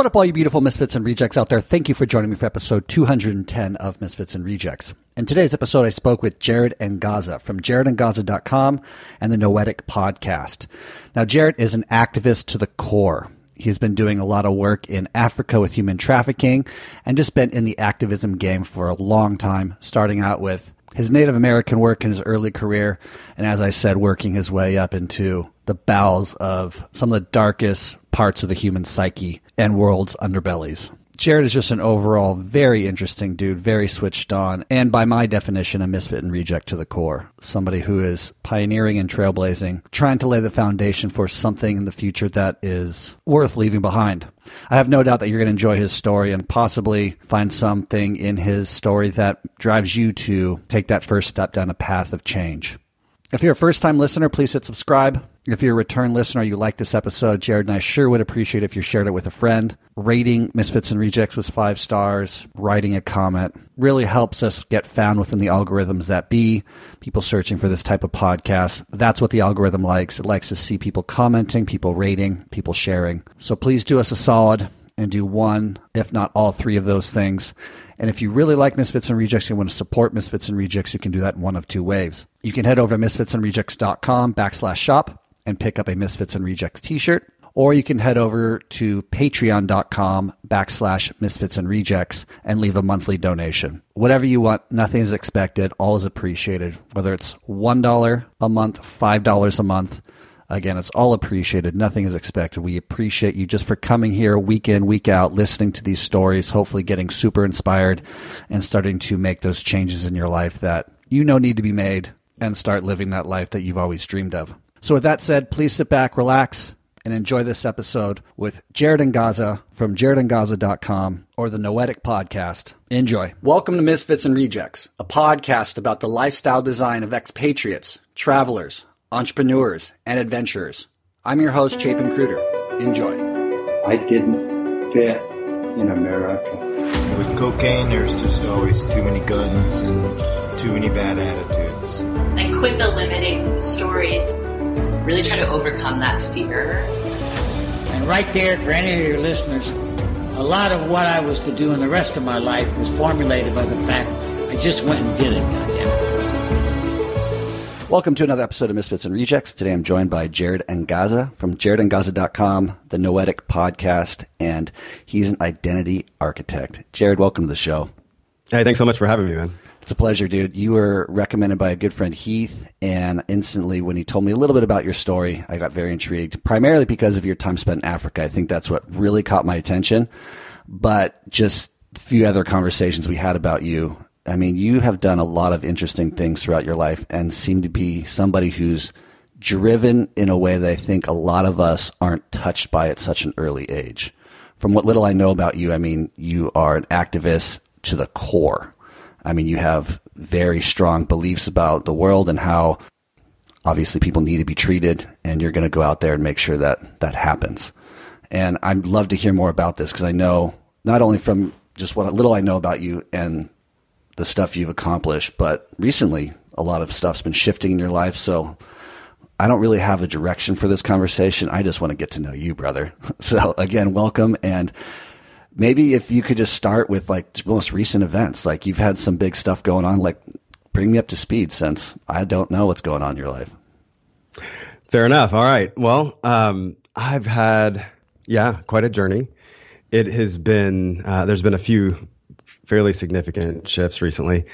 What up, all you beautiful misfits and rejects out there? Thank you for joining me for episode 210 of Misfits and Rejects. In today's episode, I spoke with Jared Angaza from jaredangaza.com and the Noetic podcast. Now, Jared is an activist to the core. He's been doing a lot of work in Africa with human trafficking and just been in the activism game for a long time, starting out with his Native American work in his early career, and as I said, working his way up into the bowels of some of the darkest parts of the human psyche and world's underbellies. Jared is just an overall very interesting dude, very switched on, and by my definition, a misfit and reject to the core. Somebody who is pioneering and trailblazing, trying to lay the foundation for something in the future that is worth leaving behind. I have no doubt that you're going to enjoy his story and possibly find something in his story that drives you to take that first step down a path of change. If you're a first time listener, please hit subscribe. If you're a return listener, you like this episode, Jared and I sure would appreciate if you shared it with a friend. Rating Misfits and Rejects with five stars, writing a comment really helps us get found within the algorithms that be. People searching for this type of podcast. That's what the algorithm likes. It likes to see people commenting, people rating, people sharing. So please do us a solid and do one, if not all three of those things. And if you really like Misfits and Rejects and want to support Misfits and Rejects, you can do that in one of two ways. You can head over to misfitsandrejects.com backslash shop and pick up a Misfits and Rejects t-shirt. Or you can head over to patreon.com backslash misfits and rejects and leave a monthly donation. Whatever you want, nothing is expected, all is appreciated. Whether it's $1 a month, $5 a month, Again, it's all appreciated. Nothing is expected. We appreciate you just for coming here week in, week out, listening to these stories, hopefully getting super inspired and starting to make those changes in your life that you know need to be made and start living that life that you've always dreamed of. So, with that said, please sit back, relax, and enjoy this episode with Jared Angaza from jaredangaza.com or the Noetic Podcast. Enjoy. Welcome to Misfits and Rejects, a podcast about the lifestyle design of expatriates, travelers, entrepreneurs, and adventurers. I'm your host, Chapin Cruder. Enjoy. I didn't fit in America. With cocaine, there's just always too many guns and too many bad attitudes. I quit the limiting stories. Really try to overcome that fear. And right there, for any of your listeners, a lot of what I was to do in the rest of my life was formulated by the fact I just went and did it, goddammit. Welcome to another episode of Misfits and Rejects. Today I'm joined by Jared Angaza from jaredangaza.com, the Noetic podcast, and he's an identity architect. Jared, welcome to the show. Hey, thanks so much for having me, man. It's a pleasure, dude. You were recommended by a good friend, Heath, and instantly when he told me a little bit about your story, I got very intrigued, primarily because of your time spent in Africa. I think that's what really caught my attention. But just a few other conversations we had about you I mean, you have done a lot of interesting things throughout your life and seem to be somebody who's driven in a way that I think a lot of us aren't touched by at such an early age. From what little I know about you, I mean, you are an activist to the core. I mean, you have very strong beliefs about the world and how obviously people need to be treated, and you're going to go out there and make sure that that happens. And I'd love to hear more about this because I know not only from just what little I know about you and the stuff you've accomplished, but recently a lot of stuff's been shifting in your life. So I don't really have a direction for this conversation. I just want to get to know you, brother. So again, welcome. And maybe if you could just start with like most recent events, like you've had some big stuff going on, like bring me up to speed since I don't know what's going on in your life. Fair enough. All right. Well, um, I've had, yeah, quite a journey. It has been, uh, there's been a few fairly significant shifts recently.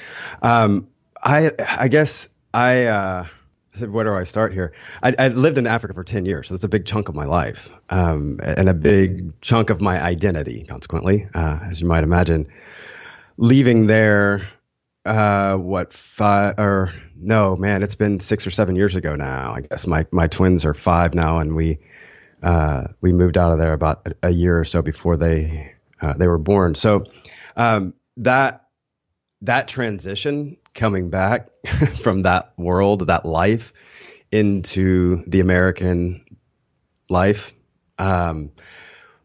Um, I I guess I uh, where do I start here? I, I, lived in Africa for ten years, so that's a big chunk of my life, um, and a big chunk of my identity. Consequently, uh, as you might imagine, leaving there, uh, what five or no, man, it's been six or seven years ago now. I guess my my twins are five now, and we uh, we moved out of there about a, a year or so before they uh, they were born. So. Um, that that transition coming back from that world, that life into the American life, um,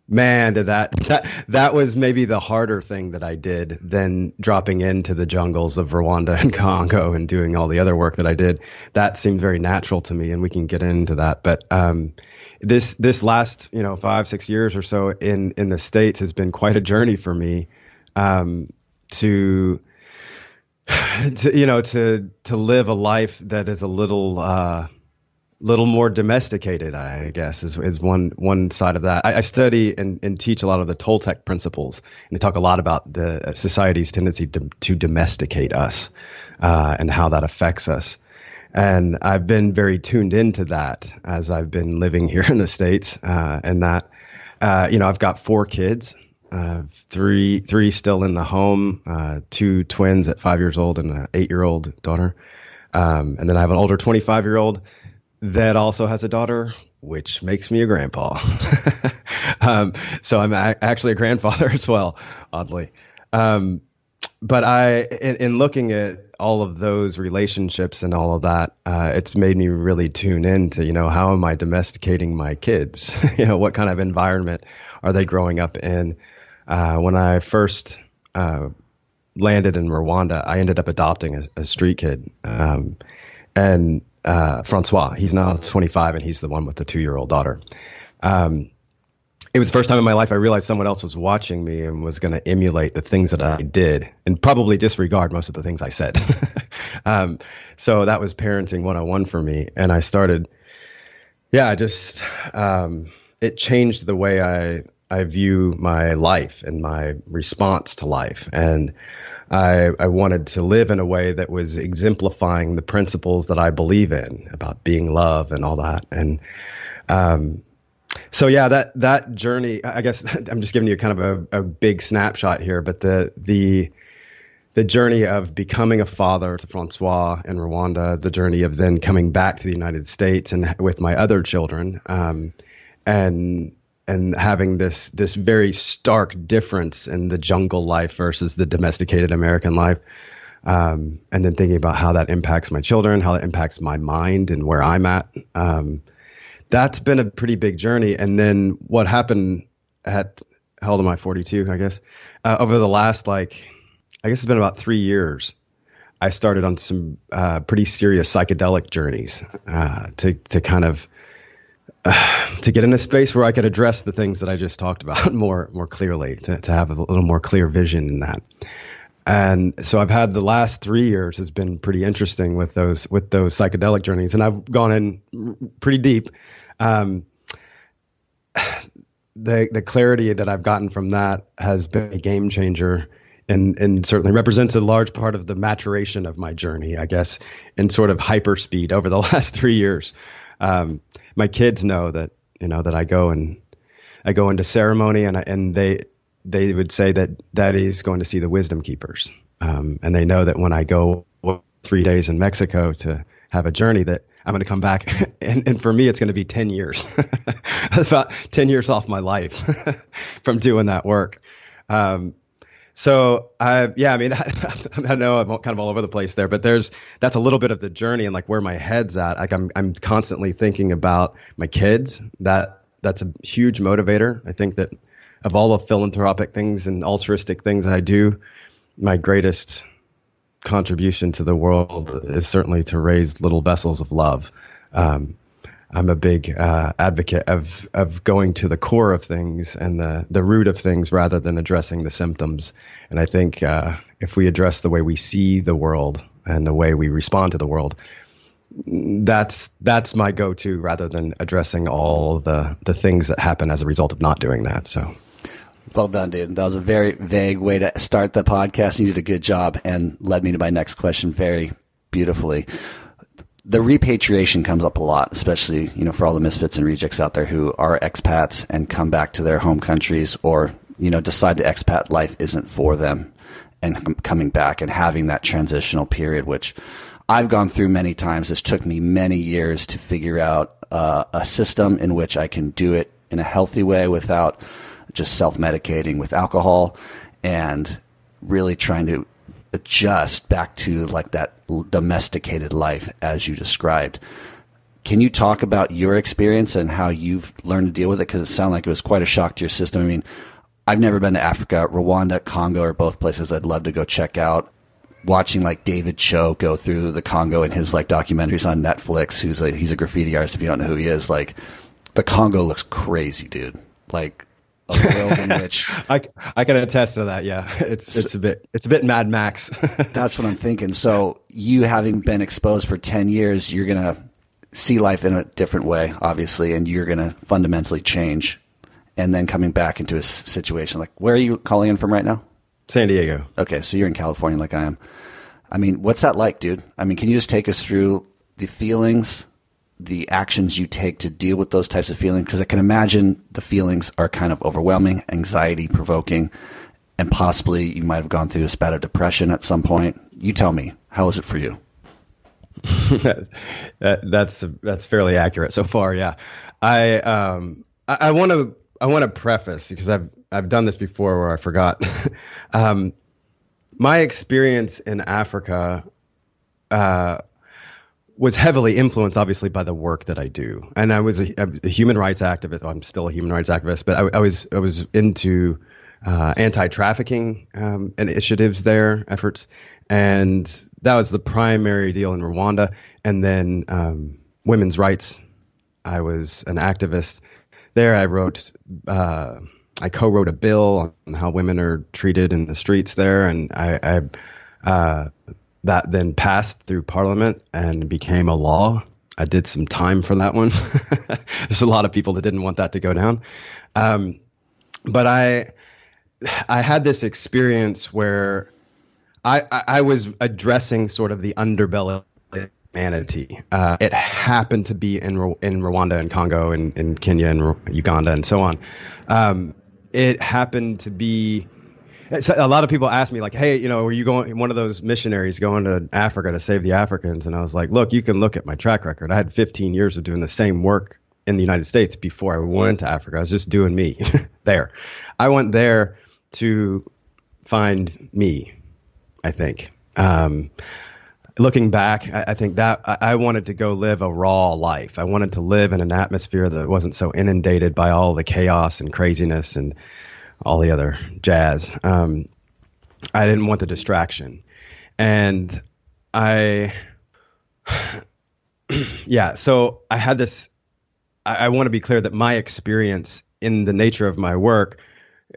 man, did that that that was maybe the harder thing that I did than dropping into the jungles of Rwanda and Congo and doing all the other work that I did. That seemed very natural to me, and we can get into that. But um, this this last you know five six years or so in in the states has been quite a journey for me um, to to you know to to live a life that is a little uh, little more domesticated, I guess, is, is one one side of that. I, I study and, and, teach a lot of the Toltec principles, and they talk a lot about the society's tendency to, to domesticate us uh, and how that affects us. And I've been very tuned into that as I've been living here in the states, uh, and that uh, you know I've got four kids. Uh, three, three still in the home, uh, two twins at five years old and an eight-year-old daughter, um, and then I have an older 25-year-old that also has a daughter, which makes me a grandpa. um, so I'm a- actually a grandfather as well, oddly. Um, but I, in, in, looking at all of those relationships and all of that, uh, it's made me really tune into, you know, how am I domesticating my kids? you know, what kind of environment are they growing up in? Uh, when I first uh, landed in Rwanda, I ended up adopting a, a street kid. Um, and uh, Francois. He's now 25 and he's the one with the two year old daughter. Um, it was the first time in my life I realized someone else was watching me and was going to emulate the things that I did and probably disregard most of the things I said. um, so that was parenting 101 for me. And I started, yeah, I just, um, it changed the way I, I view my life and my response to life. And I, I wanted to live in a way that was exemplifying the principles that I believe in about being love and all that. And um, so yeah, that that journey. I guess I'm just giving you kind of a, a big snapshot here, but the the the journey of becoming a father to Francois in Rwanda, the journey of then coming back to the United States and with my other children, um, and and having this this very stark difference in the jungle life versus the domesticated American life. Um, and then thinking about how that impacts my children, how it impacts my mind and where I'm at. Um, that's been a pretty big journey. And then what happened at how old am I? 42, I guess. Uh, over the last like, I guess it's been about three years. I started on some uh, pretty serious psychedelic journeys uh, to to kind of to get in a space where I could address the things that I just talked about more more clearly, to, to have a little more clear vision in that. And so I've had the last three years has been pretty interesting with those with those psychedelic journeys, and I've gone in pretty deep. Um, the the clarity that I've gotten from that has been a game changer and and certainly represents a large part of the maturation of my journey, I guess, in sort of hyperspeed over the last three years. Um, my kids know that you know that I go and I go into ceremony and I, and they they would say that daddy's going to see the wisdom keepers. Um, and they know that when I go three days in Mexico to have a journey that I'm going to come back and, and for me it's going to be 10 years about 10 years off my life from doing that work. Um, so I, yeah, I mean, I, know I'm kind of all over the place there, but there's that's a little bit of the journey and like where my head's at. Like I'm I'm constantly thinking about my kids. That that's a huge motivator. I think that of all the philanthropic things and altruistic things I do, my greatest contribution to the world is certainly to raise little vessels of love. Um, I'm a big uh, advocate of of going to the core of things and the the root of things rather than addressing the symptoms. And I think uh, if we address the way we see the world and the way we respond to the world, that's that's my go-to rather than addressing all the the things that happen as a result of not doing that. So. Well done, dude. That was a very vague way to start the podcast. You did a good job and led me to my next question very beautifully the repatriation comes up a lot, especially you know for all the misfits and rejects out there who are expats and come back to their home countries, or you know decide the expat life isn't for them, and coming back and having that transitional period, which I've gone through many times. This took me many years to figure out uh, a system in which I can do it in a healthy way without just self medicating with alcohol and really trying to adjust back to like that domesticated life as you described. Can you talk about your experience and how you've learned to deal with it? Because it sounded like it was quite a shock to your system. I mean, I've never been to Africa. Rwanda, Congo are both places I'd love to go check out. Watching like David Choe go through the Congo in his like documentaries on Netflix, who's a he's a graffiti artist. If you don't know who he is, like the Congo looks crazy, dude. Like a world in which I, I can attest to that. Yeah, it's it's a bit it's a bit Mad Max. that's what I'm thinking. So you having been exposed for ten years, you're gonna see life in a different way, obviously, and you're gonna fundamentally change. And then coming back into a situation like, where are you calling in from right now? San Diego. Okay, so you're in California like I am. I mean, what's that like, dude? I mean, can you just take us through the feelings, the actions you take to deal with those types of feelings? Because I can imagine the feelings are kind of overwhelming, anxiety provoking, and possibly you might have gone through a spat of depression at some point. You tell me, how is it for you? that, that's that's fairly accurate so far. Yeah, I um I want to I want to preface because I've I've done this before where I forgot. um, my experience in Africa uh, was heavily influenced, obviously, by the work that I do. And I was a, a human rights activist. I'm still a human rights activist, but I, I was I was into uh, anti-trafficking um, initiatives there, efforts, and that was the primary deal in Rwanda. And then um, women's rights. I was an activist there. I wrote. Uh, I co-wrote a bill on how women are treated in the streets there, and I, I uh, that then passed through Parliament and became a law. I did some time for that one. There's a lot of people that didn't want that to go down, um, but I I had this experience where I, I, I was addressing sort of the underbelly of humanity. Uh, it happened to be in in Rwanda and Congo and in Kenya and Uganda and so on. Um, it happened to be a lot of people ask me like hey you know were you going one of those missionaries going to africa to save the africans? And i was like look you can look at my track record. I had 15 years of doing the same work in the united states before i went to africa. I was just doing me there. I went there to find me i think. Um, looking back I, I think that I, I wanted to go live a raw life. I wanted to live in an atmosphere that wasn't so inundated by all the chaos and craziness and all the other jazz. Um, I didn't want the distraction, and I, yeah. So I had this. I, I want to be clear that my experience in the nature of my work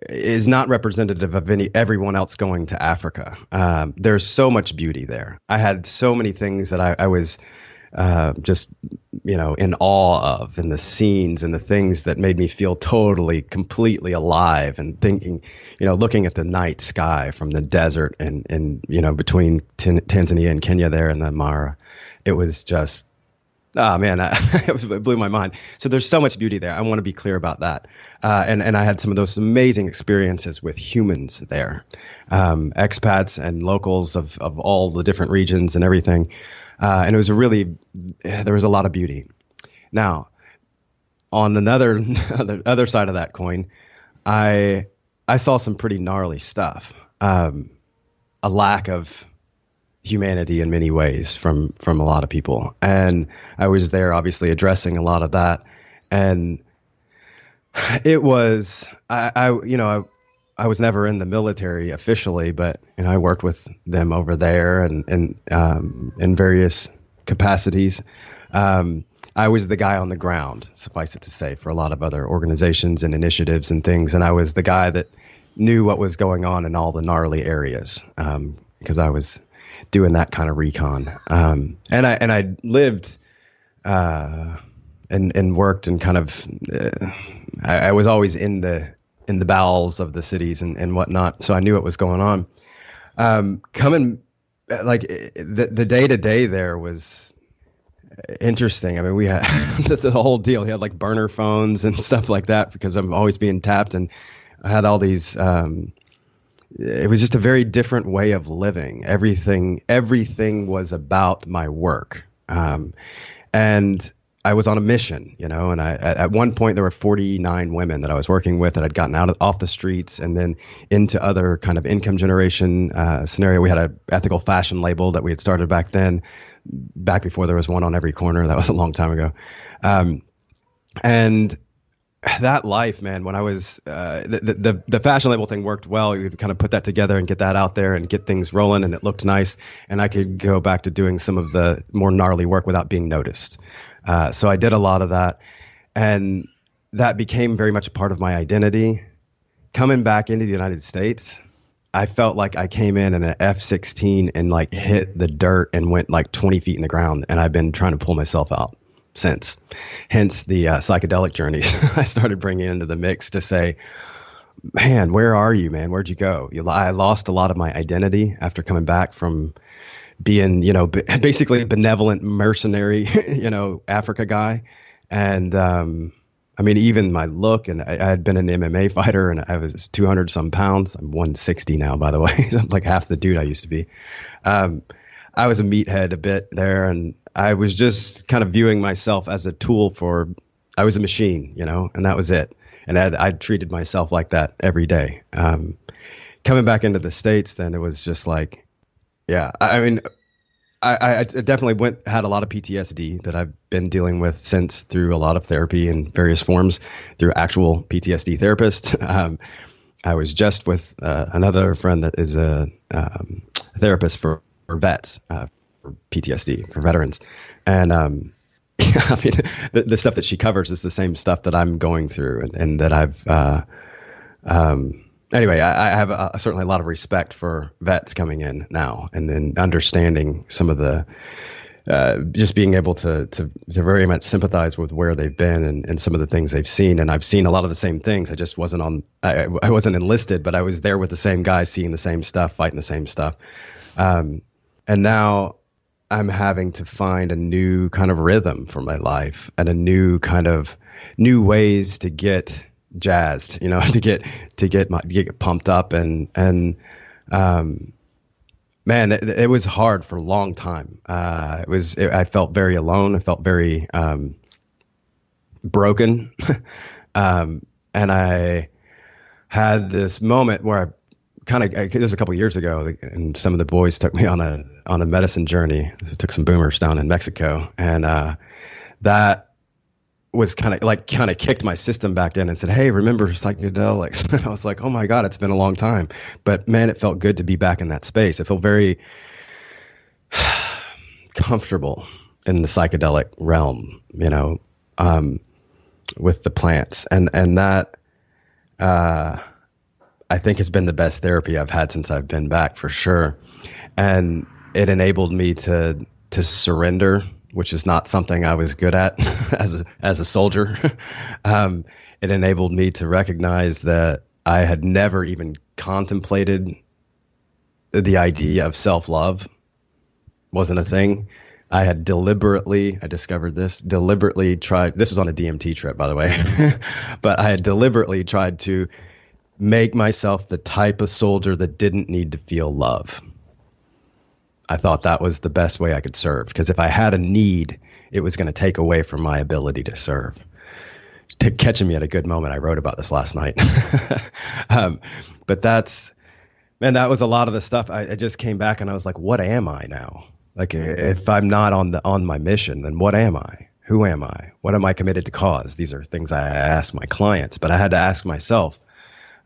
is not representative of any everyone else going to Africa. Um, there's so much beauty there. I had so many things that I, I was uh, just you know in awe of and the scenes and the things that made me feel totally completely alive and thinking you know looking at the night sky from the desert and and you know between Tan- Tanzania and Kenya there in the Mara it was just oh man I, it blew my mind. So there's so much beauty there. I want to be clear about that. Uh, and and I had some of those amazing experiences with humans there. Um, expats and locals of of all the different regions and everything uh, and it was a really there was a lot of beauty. Now, on another the other side of that coin, I I saw some pretty gnarly stuff. Um, a lack of humanity in many ways from from a lot of people, and I was there obviously addressing a lot of that, and it was I, I you know I, was never in the military officially, but and I worked with them over there and and um, in various capacities. Um, I was the guy on the ground, suffice it to say, for a lot of other organizations and initiatives and things, and I was the guy that knew what was going on in all the gnarly areas because I was doing that kind of recon. Um, and I and I lived uh, and and worked and kind of uh, I, I was always in the in the bowels of the cities and, and whatnot. So I knew what was going on. Um, coming, like the the day to day there was interesting. I mean, we had the, whole deal. He had like burner phones and stuff like that because I'm always being tapped, and I had all these. Um, it was just a very different way of living. Everything everything was about my work, um, and I was on a mission, you know, and I at, one point there were 49 women that I was working with that had gotten out of, off the streets and then into other kind of income generation uh, scenario. We had an ethical fashion label that we had started back then, back before there was one on every corner. That was a long time ago, um, and that life, man. When I was uh, the, the the fashion label thing worked well. You could kind of put that together and get that out there and get things rolling, and it looked nice. And I could go back to doing some of the more gnarly work without being noticed. Uh, so I did a lot of that, and that became very much a part of my identity. Coming back into the United States, I felt like I came in in an F 16 and like hit the dirt and went like 20 feet in the ground. And I've been trying to pull myself out since. Hence the uh, psychedelic journeys I started bringing into the mix to say, man, where are you, man? Where'd you go? You, I lost a lot of my identity after coming back from being, you know, basically a benevolent mercenary, you know, Africa guy. And, um, I mean, even my look, and I, I, had been an MMA fighter, and I was 200 some pounds. I'm 160 now, by the way. I'm like half the dude I used to be. Um, I was a meathead a bit there, and I was just kind of viewing myself as a tool for. I was a machine, you know, and that was it. And I, I treated myself like that every day. Um, coming back into the states, then it was just like, yeah. I, mean, I, I, definitely went had a lot of PTSD that I've been dealing with since through a lot of therapy in various forms through actual PTSD therapists. Um, I was just with uh, another friend that is a um, therapist for, for vets uh, for PTSD for veterans, and um, I mean the, the, stuff that she covers is the same stuff that I'm going through and, and that I've. Uh, um, anyway, I, I have a, certainly a lot of respect for vets coming in now, and then understanding some of the. Uh, just being able to, to to very much sympathize with where they've been and, and some of the things they've seen, and I've seen a lot of the same things. I just wasn't on. I, I wasn't enlisted, but I was there with the same guys, seeing the same stuff, fighting the same stuff. Um, and now I'm having to find a new kind of rhythm for my life and a new kind of new ways to get jazzed, you know, to get to get my to get pumped up and and um, man, it, it, was hard for a long time. Uh, it was it, I felt very alone. I felt very um, broken, um, and I had this moment where I kind of this was a couple years ago, and some of the boys took me on a on a medicine journey. took some boomers down in Mexico, and uh, that was kind of like kind of kicked my system back in and said, "Hey, remember psychedelics?" And I was like, "Oh my god, it's been a long time." But man, it felt good to be back in that space. It felt very comfortable in the psychedelic realm, you know, um, with the plants, and and that uh, I think has been the best therapy I've had since I've been back for sure, and it enabled me to to surrender which is not something I was good at as a as a soldier. um, it enabled me to recognize that I had never even contemplated the idea of self love wasn't a thing. I had deliberately, I discovered this, deliberately tried, this was on a DMT trip, by the way, but I had deliberately tried to make myself the type of soldier that didn't need to feel love. I thought that was the best way I could serve because if I had a need, it was going to take away from my ability to serve. To catching me at a good moment, I wrote about this last night. um, but that's man, that was a lot of the stuff. I, I, just came back and I was like, what am I now? Like, if I'm not on the on my mission, then what am I? Who am I? What am I committed to cause? These are things I ask my clients, but I had to ask myself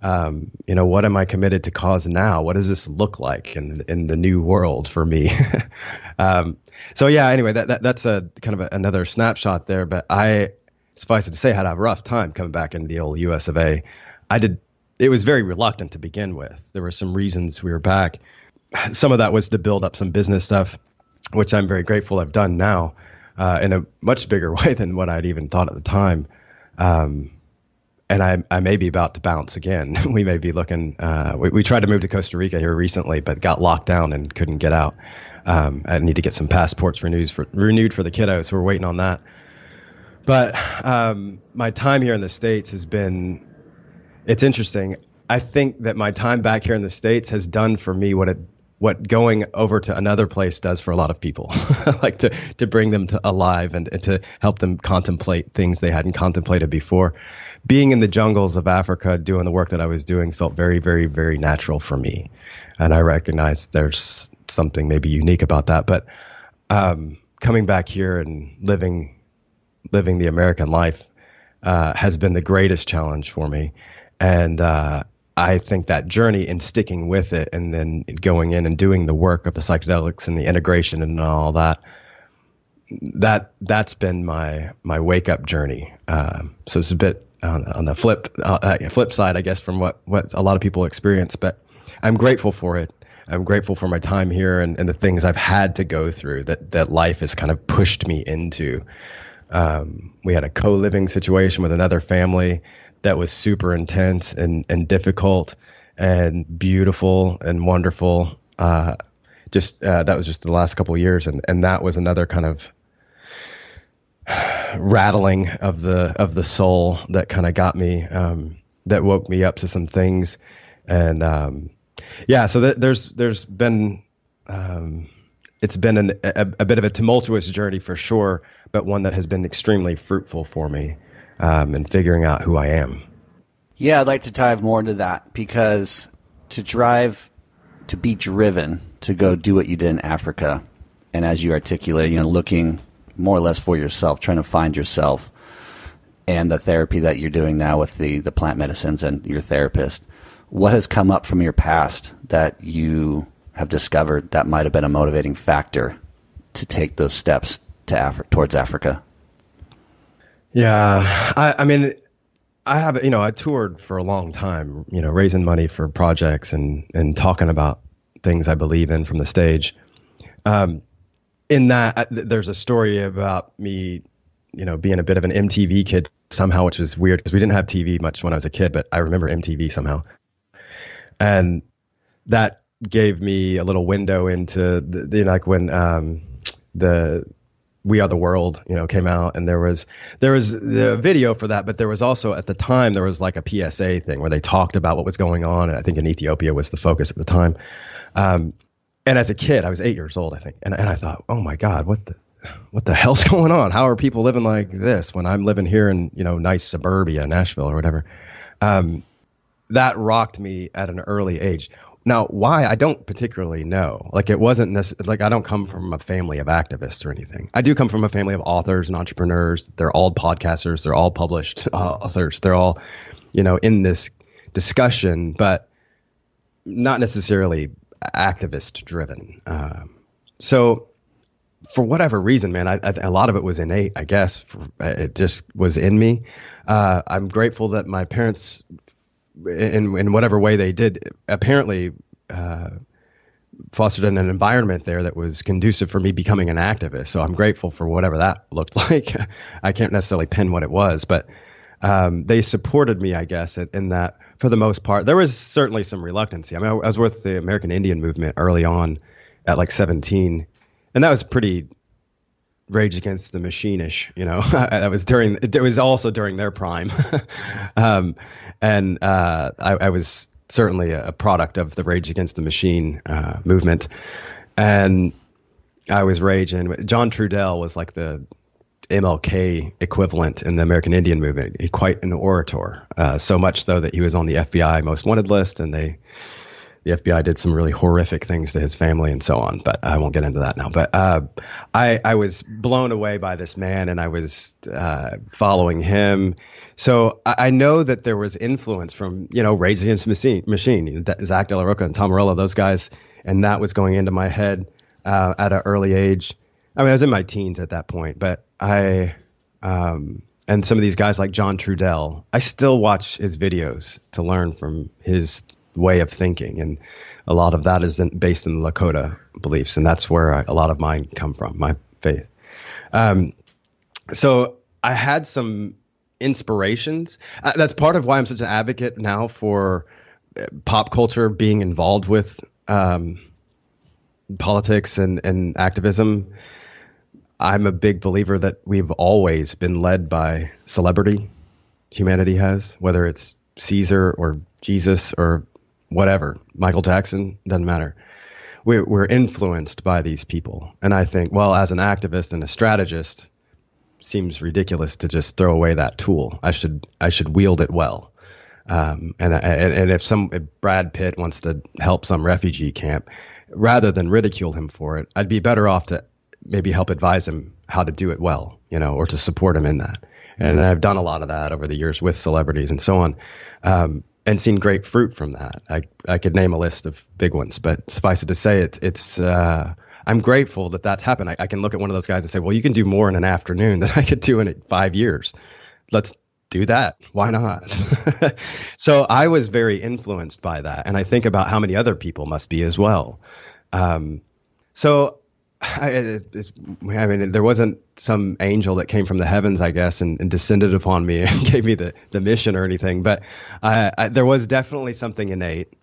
um, you know, what am I committed to cause now? What does this look like in in the new world for me? um, so yeah, anyway, that, that that's a kind of a, another snapshot there. But I, suffice it to say, had a rough time coming back into the old U.S. of A. I did. It was very reluctant to begin with. There were some reasons we were back. Some of that was to build up some business stuff, which I'm very grateful I've done now uh, in a much bigger way than what I'd even thought at the time. Um, and I, I may be about to bounce again. we may be looking. Uh, we, we, tried to move to Costa Rica here recently, but got locked down and couldn't get out. Um, I need to get some passports renewed for renewed for the kiddos, so we're waiting on that. But um, my time here in the states has been. It's interesting. I think that my time back here in the states has done for me what it what going over to another place does for a lot of people, like to to bring them to alive and, and to help them contemplate things they hadn't contemplated before being in the jungles of Africa doing the work that I was doing felt very, very, very natural for me. And I recognize there's something maybe unique about that. But um, coming back here and living living the American life uh, has been the greatest challenge for me. And uh, I think that journey and sticking with it and then going in and doing the work of the psychedelics and the integration and all that that that's been my my wake up journey. Um, so it's a bit on, on the flip uh, uh, flip side, I guess, from what what a lot of people experience. But I'm grateful for it. I'm grateful for my time here and, and the things I've had to go through that that life has kind of pushed me into. Um, we had a co living situation with another family that was super intense and, and difficult and beautiful and wonderful. Uh, just uh, that was just the last couple years, and, and that was another kind of rattling of the of the soul that kind of got me, um, that woke me up to some things, and um, yeah, so th- there's there's been um, it's been an, a, a, bit of a tumultuous journey for sure, but one that has been extremely fruitful for me um, in figuring out who I am. Yeah, I'd like to dive more into that because to drive, to be driven to go do what you did in Africa, and as you articulate, you know, looking more or less for yourself, trying to find yourself, and the therapy that you're doing now with the the plant medicines and your therapist. What has come up from your past that you have discovered that might have been a motivating factor to take those steps to Afri- towards Africa? Yeah, I, I mean, I have you know I toured for a long time, you know, raising money for projects and and talking about things I believe in from the stage. Um, in that, uh, there's a story about me, you know, being a bit of an MTV kid somehow, which is weird because we didn't have TV much when I was a kid, but I remember MTV somehow, and that gave me a little window into the, like when um, the we Are the World, you know, came out, and there was there was the video for that, but there was also at the time there was like a PSA thing where they talked about what was going on, and I think in Ethiopia was the focus at the time. Um, and as a kid, I was eight years old, I think, and and I thought, oh my God, what the what the hell's going on? How are people living like this when I'm living here in you know nice suburbia, Nashville or whatever? Um, that rocked me at an early age. Now, why I don't particularly know. Like it wasn't necess- like I don't come from a family of activists or anything. I do come from a family of authors and entrepreneurs. They're all podcasters. They're all published uh, authors. They're all, you know, in this discussion, but not necessarily activist driven. Um, so, for whatever reason, man, I, I, a lot of it was innate. I guess it just was in me. Uh, I'm grateful that my parents in in whatever way they did, apparently uh, fostered an environment there that was conducive for me becoming an activist. So I'm grateful for whatever that looked like. I can't necessarily pin what it was, but um, they supported me, I guess, in that for the most part. There was certainly some reluctancy. I mean, I was with the American Indian movement early on at like 17, and that was pretty Rage Against the Machine-ish, you know. that was during. It was also during their prime, um, and uh, I, I, was certainly a, product of the Rage Against the Machine uh, movement, and I was raging. John Trudell was like the MLK equivalent in the American Indian movement. He quite an orator, uh, so much though that he was on the FBI most wanted list, and they the FBI did some really horrific things to his family and so on. But I won't get into that now. But uh, I, I was blown away by this man, and I was uh, following him. So I, I, know that there was influence from you know Rage Against Machine, Machine you know, Zack de la Rocha and Tom Morello, those guys, and that was going into my head uh, at an early age. I mean, I was in my teens at that point, but I. Um, and some of these guys like John Trudell, I still watch his videos to learn from his way of thinking, and a lot of that is in, based in Lakota beliefs, and that's where I, a lot of mine come from, my faith. Um, so I had some inspirations. Uh, that's part of why I'm such an advocate now for uh, pop culture being involved with um, politics and, and activism. I'm a big believer that we've always been led by celebrity. Humanity has, whether it's Caesar or Jesus or whatever, Michael Jackson, doesn't matter. We're, we're influenced by these people. And I think, well, as an activist and a strategist, seems ridiculous to just throw away that tool. I should I should wield it well. Um, and, and and if some if Brad Pitt wants to help some refugee camp, rather than ridicule him for it, I'd be better off to maybe help advise him how to do it well, you know, or to support him in that. And I've done a lot of that over the years with celebrities and so on. Um, and seen great fruit from that. I I could name a list of big ones, but suffice it to say, it, it's uh, I'm grateful that that's happened. I, I can look at one of those guys and say, well, you can do more in an afternoon than I could do in five years. Let's do that. Why not? so I was very influenced by that. And I think about how many other people must be as well. Um, so I, I, mean, there wasn't some angel that came from the heavens, I guess, and, and descended upon me and gave me the, the mission or anything. But I, there was definitely something innate.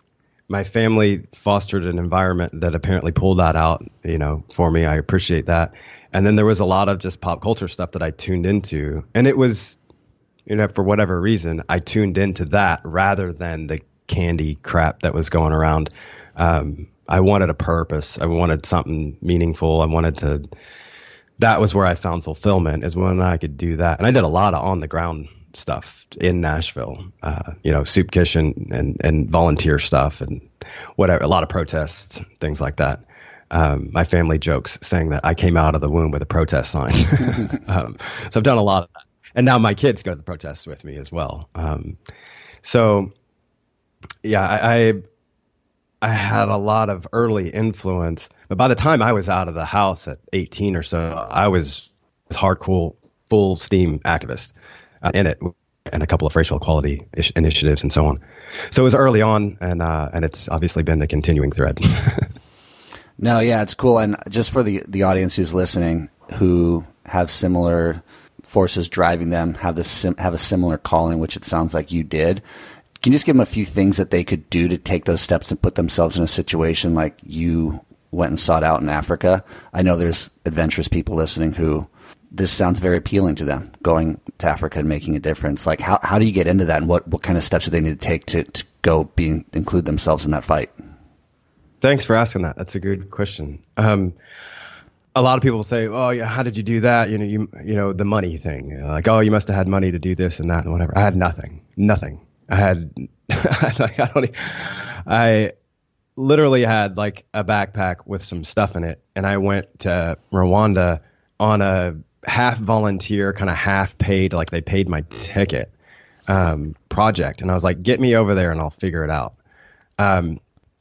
My family fostered an environment that apparently pulled that out, you know, for me. I appreciate that. And then there was a lot of just pop culture stuff that I tuned into, and it was you know, for whatever reason, I tuned into that rather than the candy crap that was going around. Um, I wanted a purpose. I wanted something meaningful. I wanted to. That was where I found fulfillment. Is when I could do that, and I did a lot of on the ground stuff in Nashville. Uh, you know, soup kitchen and and volunteer stuff and whatever. A lot of protests, things like that. Um, my family jokes saying that I came out of the womb with a protest sign. um, so I've done a lot of that and now my kids go to the protests with me as well. Um, so yeah, I, I, I had a lot of early influence, but by the time I was out of the house at 18 or so, I was, hardcore, full steam activist uh, in it, and a couple of racial equality ish- initiatives and so on. So it was early on, and uh, and it's obviously been the continuing thread. no, yeah, it's cool, and just for the the audience who's listening, who have similar forces driving them have this sim- have a similar calling, which it sounds like you did. Can you just give them a few things that they could do to take those steps and put themselves in a situation like you went and sought out in Africa? I know there's adventurous people listening who this sounds very appealing to them, going to Africa and making a difference. Like, how, how do you get into that, and what, what kind of steps do they need to take to, to go be include themselves in that fight? Thanks for asking that. That's a good question. Um, a lot of people say, "Oh, yeah, how did you do that?" You know, you you know the money thing. Like, "Oh, you must have had money to do this and that and whatever." I had nothing, nothing. I had, like, I don't, I literally had like a backpack with some stuff in it, and I went to Rwanda on a half volunteer, kind of half paid, like they paid my ticket um, project, and I was like, "Get me over there, and I'll figure it out." Um,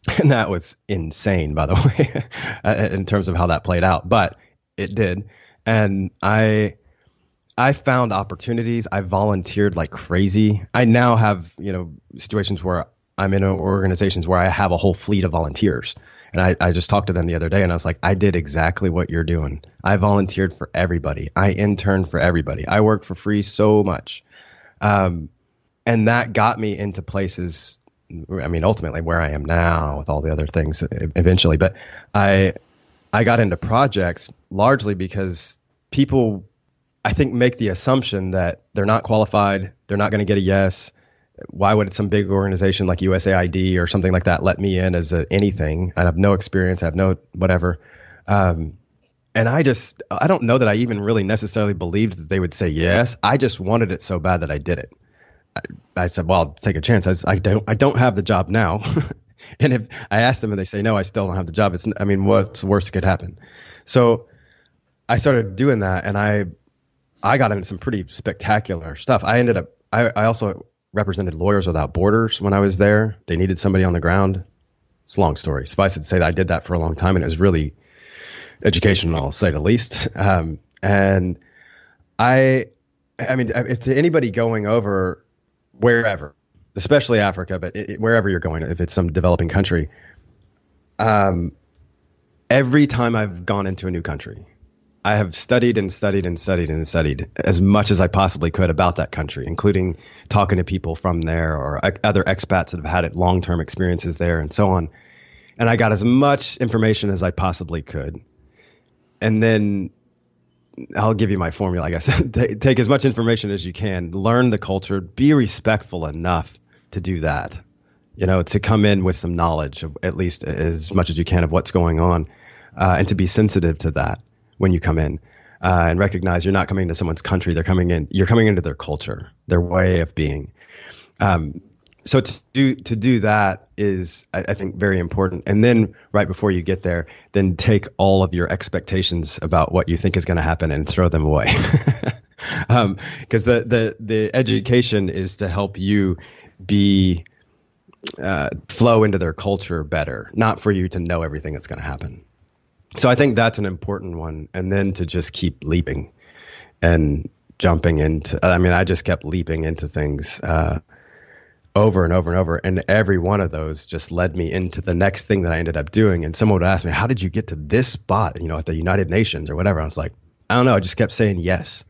and that was insane, by the way, uh, in terms of how that played out. But it did, and I I found opportunities. I volunteered like crazy. I now have you know situations where I'm in organizations where I have a whole fleet of volunteers. And I, I just talked to them the other day and I was like, I did exactly what you're doing. I volunteered for everybody. I interned for everybody. I worked for free so much. Um, and that got me into places I mean, ultimately where I am now with all the other things eventually. But I I got into projects largely because people I think make the assumption that they're not qualified, they're not going to get a yes. Why would some big organization like USAID or something like that let me in as a, anything? I have no experience, I have no whatever. Um, and I just I don't know that I even really necessarily believed that they would say yes. I just wanted it so bad that I did it. I said, well, I'll take a chance. I, I don't, I don't have the job now. and if I ask them and they say, no, I still don't have the job. It's, I mean, what's the worst that could happen? So I started doing that and I, I got into some pretty spectacular stuff. I ended up, I, I also represented Lawyers Without Borders when I was there. They needed somebody on the ground. It's a long story. Suffice it to say that I did that for a long time and it was really educational, I'll say the least. Um, and I, I mean, to anybody going over wherever, especially Africa, but it, wherever you're going, if it's some developing country, um, every time I've gone into a new country, I have studied and studied and studied and studied as much as I possibly could about that country, including talking to people from there or other expats that have had long term experiences there and so on. And I got as much information as I possibly could. And then I'll give you my formula, I guess. Take as much information as you can, learn the culture, be respectful enough to do that. You know, to come in with some knowledge of at least as much as you can of what's going on, uh, and to be sensitive to that when you come in, uh, and recognize you're not coming to someone's country. They're coming in. You're coming into their culture, their way of being. Um, so to do to do that is I, I, think very important and then right before you get there then take all of your expectations about what you think is going to happen and throw them away because um, the, the the education is to help you be uh, flow into their culture better not for you to know everything that's going to happen so I think that's an important one. And then to just keep leaping and jumping into, I mean, I just kept leaping into things uh, over and over and over. And every one of those just led me into the next thing that I ended up doing. And someone would ask me, How did you get to this spot, you know, at the United Nations or whatever? I was like, I don't know. I just kept saying yes.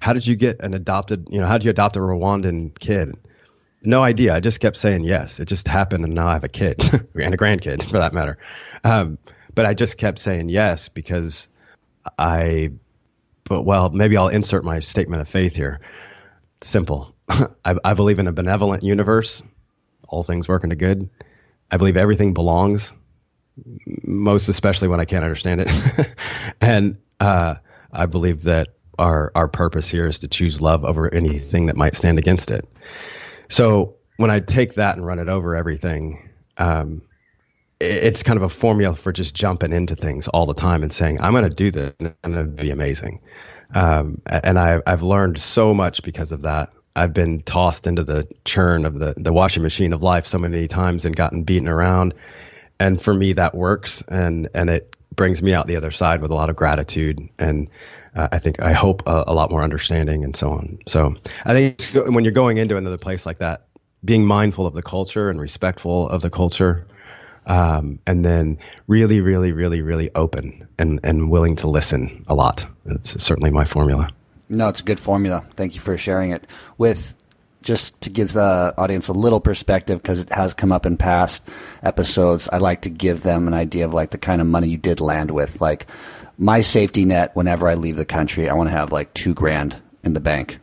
How did you get an adopted, you know, how did you adopt a Rwandan kid? No idea. I just kept saying yes. It just happened, and now I have a kid and a grandkid, for that matter. Um, but I just kept saying yes because I, but well, maybe I'll insert my statement of faith here. Simple. I, I believe in a benevolent universe, all things working to good. I believe everything belongs, most especially when I can't understand it. and uh, I believe that our our purpose here is to choose love over anything that might stand against it. So when I take that and run it over everything, um, it's kind of a formula for just jumping into things all the time and saying, I'm going to do this and it's going to be amazing. Um, and I, I've learned so much because of that. I've been tossed into the churn of the, the washing machine of life so many times and gotten beaten around. And for me, that works. And, and it brings me out the other side with a lot of gratitude. And uh, I think, I hope a, a lot more understanding and so on. So I think when you're going into another place like that, being mindful of the culture and respectful of the culture um, and then really, really, really, really open and, and willing to listen a lot. It's certainly my formula. No, it's a good formula. Thank you for sharing it. With just to give the audience a little perspective, because it has come up in past episodes, I like to give them an idea of like the kind of money you did land with. Like my safety net whenever I leave the country, I want to have like two grand in the bank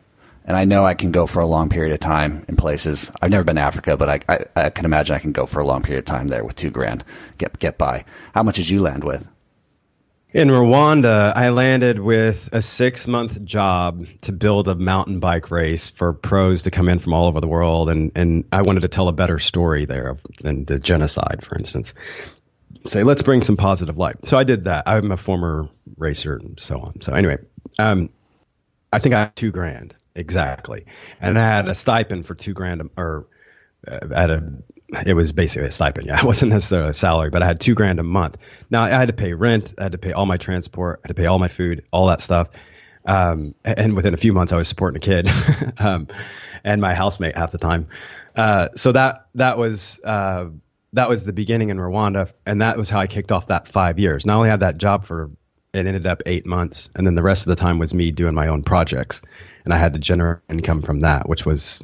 and I know I can go for a long period of time in places. I've never been to Africa, but I, I, I, can imagine I can go for a long period of time there with two grand, get get by. How much did you land with? In Rwanda, I landed with a six month job to build a mountain bike race for pros to come in from all over the world, and and I wanted to tell a better story there than the genocide, for instance. Say, let's bring some positive light. So I did that. I'm a former racer and so on. So anyway, um, I think I had two grand exactly. And I had a stipend for two grand, or uh, at a, it was basically a stipend. Yeah, it wasn't necessarily a salary, but I had two grand a month. Now I had to pay rent, I had to pay all my transport, I had to pay all my food, all that stuff. Um, and within a few months, I was supporting a kid, um, and my housemate half the time. Uh, so that that was uh, that was the beginning in Rwanda, and that was how I kicked off that five years. Not only had that job for it ended up eight months, and then the rest of the time was me doing my own projects and I had to generate income from that, which was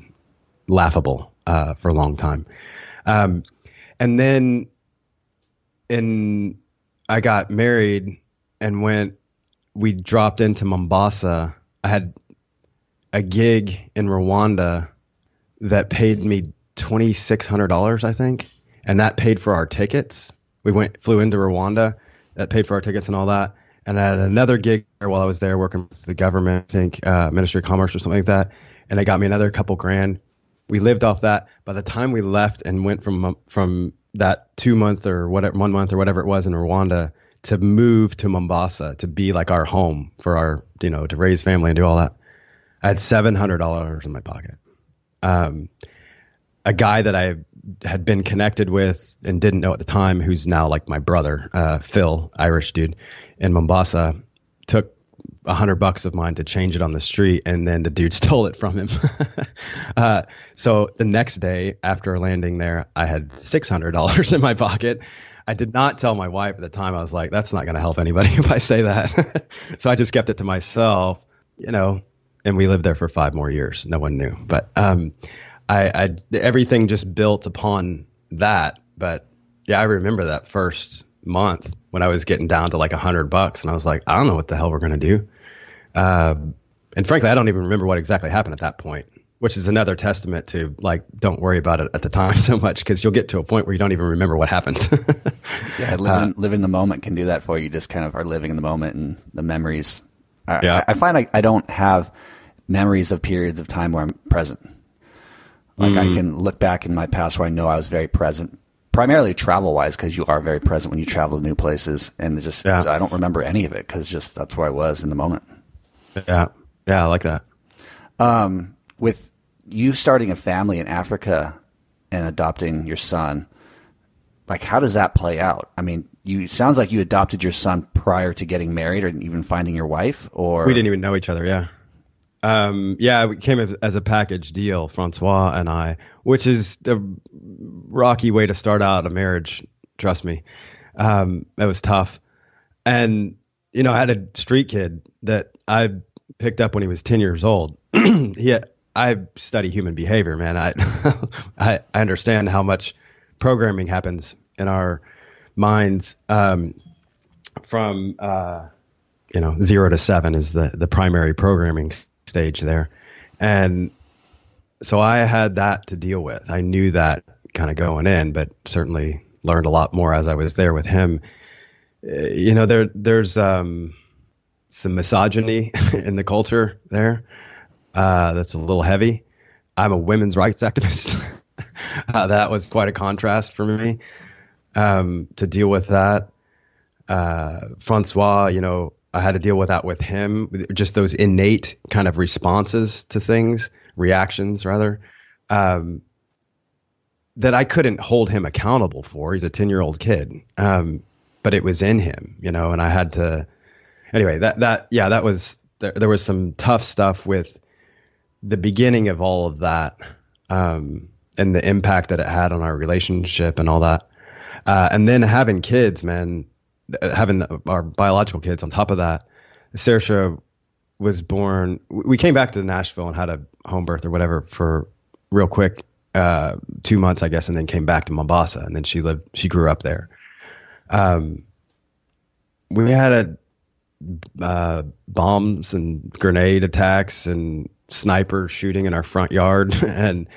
laughable uh, for a long time. Um, and then, in I got married and went. We dropped into Mombasa. I had a gig in Rwanda that paid me twenty six hundred dollars, I think, and that paid for our tickets. We went flew into Rwanda. That paid for our tickets and all that and I had another gig while I was there working with the government, I think uh, Ministry of Commerce or something like that, and it got me another couple grand. We lived off that. By the time we left and went from from that two month or whatever one month or whatever it was in Rwanda to move to Mombasa to be like our home for our you know to raise family and do all that, I had seven hundred dollars in my pocket. Um, a guy that I had been connected with and didn't know at the time, who's now like my brother, uh, Phil, Irish dude in Mombasa, took a hundred bucks of mine to change it on the street, and then the dude stole it from him. uh, so the next day after landing there, I had six hundred dollars in my pocket. I did not tell my wife at the time. I was like, "That's not going to help anybody if I say that." so I just kept it to myself, you know. And we lived there for five more years. No one knew, but um, I, I everything just built upon that. But yeah, I remember that first month when I was getting down to like a hundred bucks, and I was like, I don't know what the hell we're gonna do. Uh, and frankly, I don't even remember what exactly happened at that point, which is another testament to like, don't worry about it at the time so much because you'll get to a point where you don't even remember what happened. yeah, living, uh, living the moment can do that for you. Just kind of are living in the moment and the memories. I, yeah. I, I find I, I don't have memories of periods of time where I'm present. Like mm. I can look back in my past where I know I was very present, primarily travel wise, because you are very present when you travel to new places, and just yeah. I don't remember any of it because just that's where I was in the moment. Yeah, yeah, I like that. Um, with you starting a family in Africa and adopting your son, like how does that play out? I mean, you it sounds like you adopted your son prior to getting married or even finding your wife, or We didn't even know each other. Yeah. Um, yeah, we came as- as a package deal, Francois and I, which is a rocky way to start out a marriage. Trust me, um, it was tough. And you know, I had a street kid that I picked up when he was ten years old. he, had, I study human behavior, man. I, I, I understand how much programming happens in our minds um, from. Uh, you know zero to seven is the the primary programming stage there and so i had that to deal with. I knew that kind of going in but certainly learned a lot more as i was there with him. Uh, you know there there's um some misogyny in the culture there uh that's a little heavy. I'm a women's rights activist. Uh, that was quite a contrast for me um to deal with that. Uh, Francois, you know, I had to deal with that with him, just those innate kind of responses to things, reactions rather, um, that I couldn't hold him accountable for. He's a 10 year old kid. Um, but it was in him, you know, and I had to, anyway, that, that, yeah, that was, there, there was some tough stuff with the beginning of all of that, um, and the impact that it had on our relationship and all that. Uh, and then having kids, man, uh, having our biological kids on top of that, Saoirse was born. We came back to Nashville and had a home birth or whatever for real quick, uh, two months, I guess, and then came back to Mombasa. And then she lived, she grew up there. Um, we had a, uh, bombs and grenade attacks and sniper shooting in our front yard. and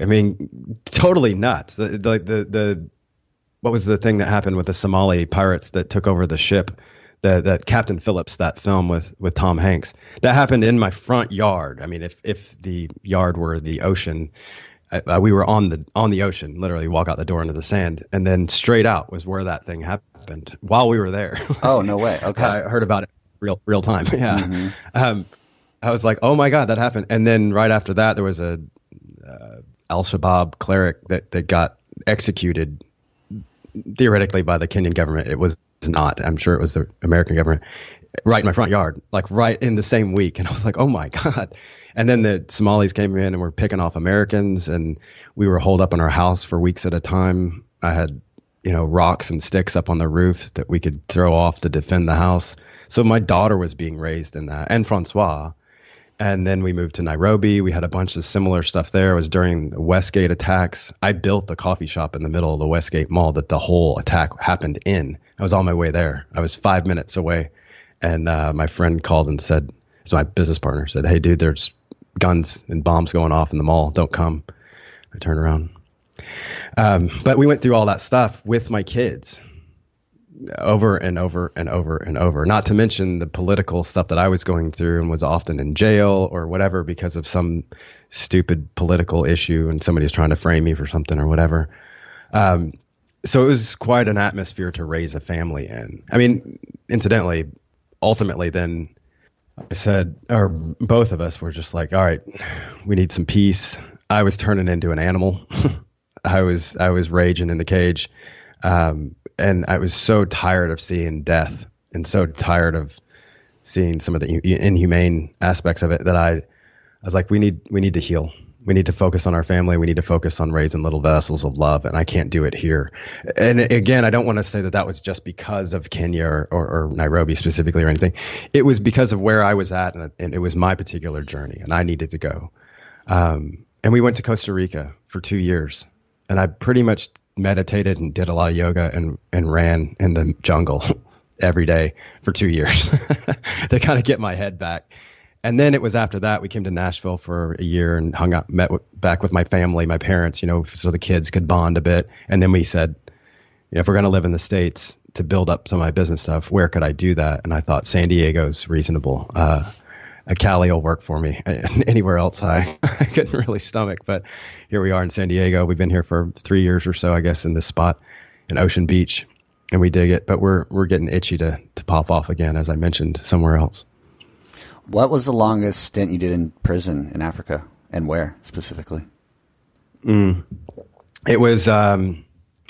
I mean, totally nuts. The, the, the, the, what was the thing that happened with the Somali pirates that took over the ship? The, that Captain Phillips, that film with, with Tom Hanks, that happened in my front yard. I mean, if, if the yard were the ocean, uh, we were on the on the ocean, literally walk out the door into the sand, and then straight out was where that thing happened while we were there. Oh no way. Okay. I heard about it real real time. Yeah. Um, I was like, oh my god, that happened. And then right after that, there was a uh, Al Shabaab cleric that that got executed theoretically by the Kenyan government. It was not. I'm sure it was the American government. Right in my front yard, like right in the same week, and I was like, "Oh my god!" And then the Somalis came in and were picking off Americans, and we were holed up in our house for weeks at a time. I had, you know, rocks and sticks up on the roof that we could throw off to defend the house. So my daughter was being raised in that, and Francois. And then we moved to Nairobi. We had a bunch of similar stuff there. It was during the Westgate attacks. I built the coffee shop in the middle of the Westgate Mall that the whole attack happened in. I was on my way there. I was five minutes away. And uh, my friend called and said, so my business partner said, Hey, dude, there's guns and bombs going off in the mall. Don't come. I turned around. Um, but we went through all that stuff with my kids over and over and over and over. Not to mention the political stuff that I was going through and was often in jail or whatever because of some stupid political issue and somebody's trying to frame me for something or whatever. Um, so it was quite an atmosphere to raise a family in. I mean, incidentally, ultimately, then I said, or both of us were just like, all right, we need some peace. I was turning into an animal. I was I was raging in the cage. Um, and I was so tired of seeing death and so tired of seeing some of the inhumane aspects of it that I, I was like, we need we need to heal. We need to focus on our family. We need to focus on raising little vessels of love, and I can't do it here. And again, I don't want to say that that was just because of Kenya or, or, or Nairobi specifically or anything. It was because of where I was at, and, and it was my particular journey, and I needed to go. Um, and we went to Costa Rica for two years, and I pretty much meditated and did a lot of yoga and and ran in the jungle every day for two years to kind of get my head back. And then it was after that we came to Nashville for a year and hung out, met w- back with my family, my parents, you know, so the kids could bond a bit. And then we said, you know, if we're going to live in the states to build up some of my business stuff, where could I do that? And I thought San Diego's reasonable. Uh, a Cali will work for me. Anywhere else, I, I couldn't really stomach. But here we are in San Diego. We've been here for three years or so, I guess, in this spot in Ocean Beach, and we dig it. But we're we're getting itchy to to pop off again, as I mentioned, somewhere else. What was the longest stint you did in prison in Africa, and where specifically? It was um,